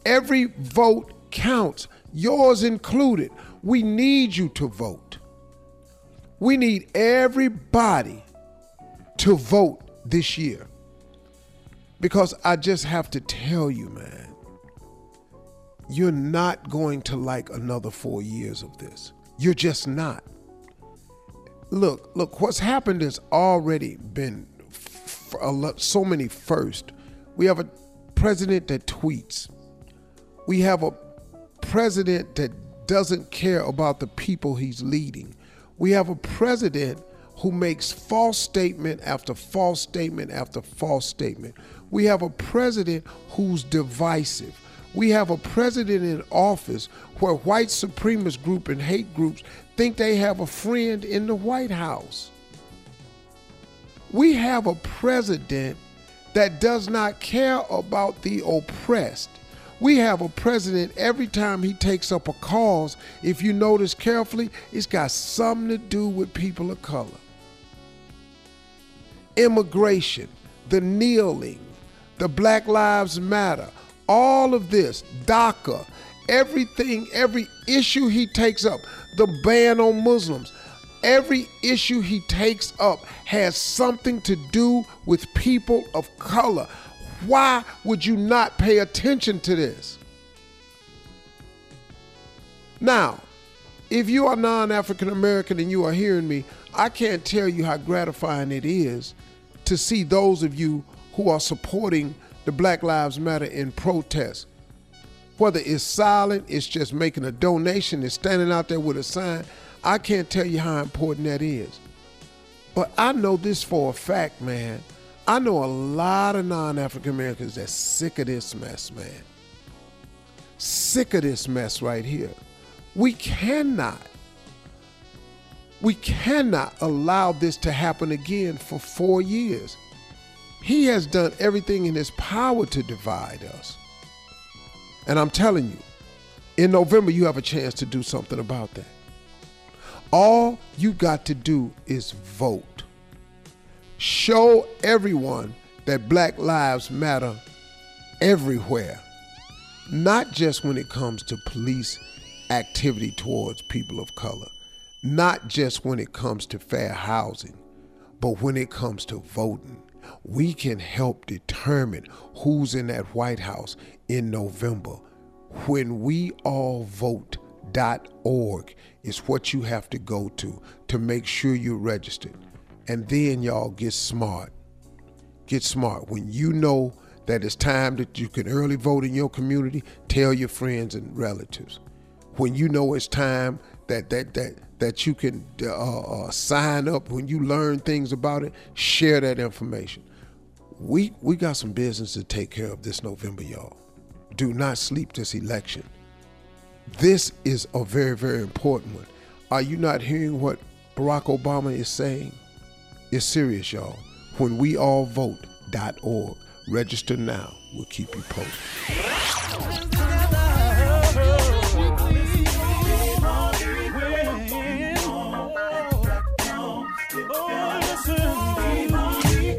C: Every vote counts, yours included. We need you to vote. We need everybody to vote this year. Because I just have to tell you, man, you're not going to like another four years of this. You're just not. Look, look, what's happened has already been lot, so many first. We have a president that tweets. We have a president that doesn't care about the people he's leading. We have a president who makes false statement after false statement after false statement. We have a president who's divisive. We have a president in office where white supremacist group and hate groups think they have a friend in the White House. We have a president that does not care about the oppressed. We have a president every time he takes up a cause, if you notice carefully, it's got something to do with people of color. Immigration, the kneeling, the Black Lives Matter, all of this, DACA, everything, every issue he takes up, the ban on Muslims, every issue he takes up has something to do with people of color. Why would you not pay attention to this? Now, if you are non African American and you are hearing me, I can't tell you how gratifying it is to see those of you who are supporting the Black Lives Matter in protest. Whether it's silent, it's just making a donation, it's standing out there with a sign. I can't tell you how important that is. But I know this for a fact, man. I know a lot of non African Americans that's sick of this mess, man. Sick of this mess right here. We cannot, we cannot allow this to happen again for four years. He has done everything in his power to divide us. And I'm telling you, in November, you have a chance to do something about that. All you got to do is vote. Show everyone that Black Lives Matter everywhere, not just when it comes to police activity towards people of color, not just when it comes to fair housing, but when it comes to voting. We can help determine who's in that White House in November. When we all vote.org is what you have to go to to make sure you're registered. And then y'all get smart. Get smart. When you know that it's time that you can early vote in your community, tell your friends and relatives. When you know it's time that that that that you can uh, uh, sign up, when you learn things about it, share that information. We we got some business to take care of this November, y'all. Do not sleep this election. This is a very very important one. Are you not hearing what Barack Obama is saying? It's serious, y'all. When we all vote.org. Register now. We'll keep you posted.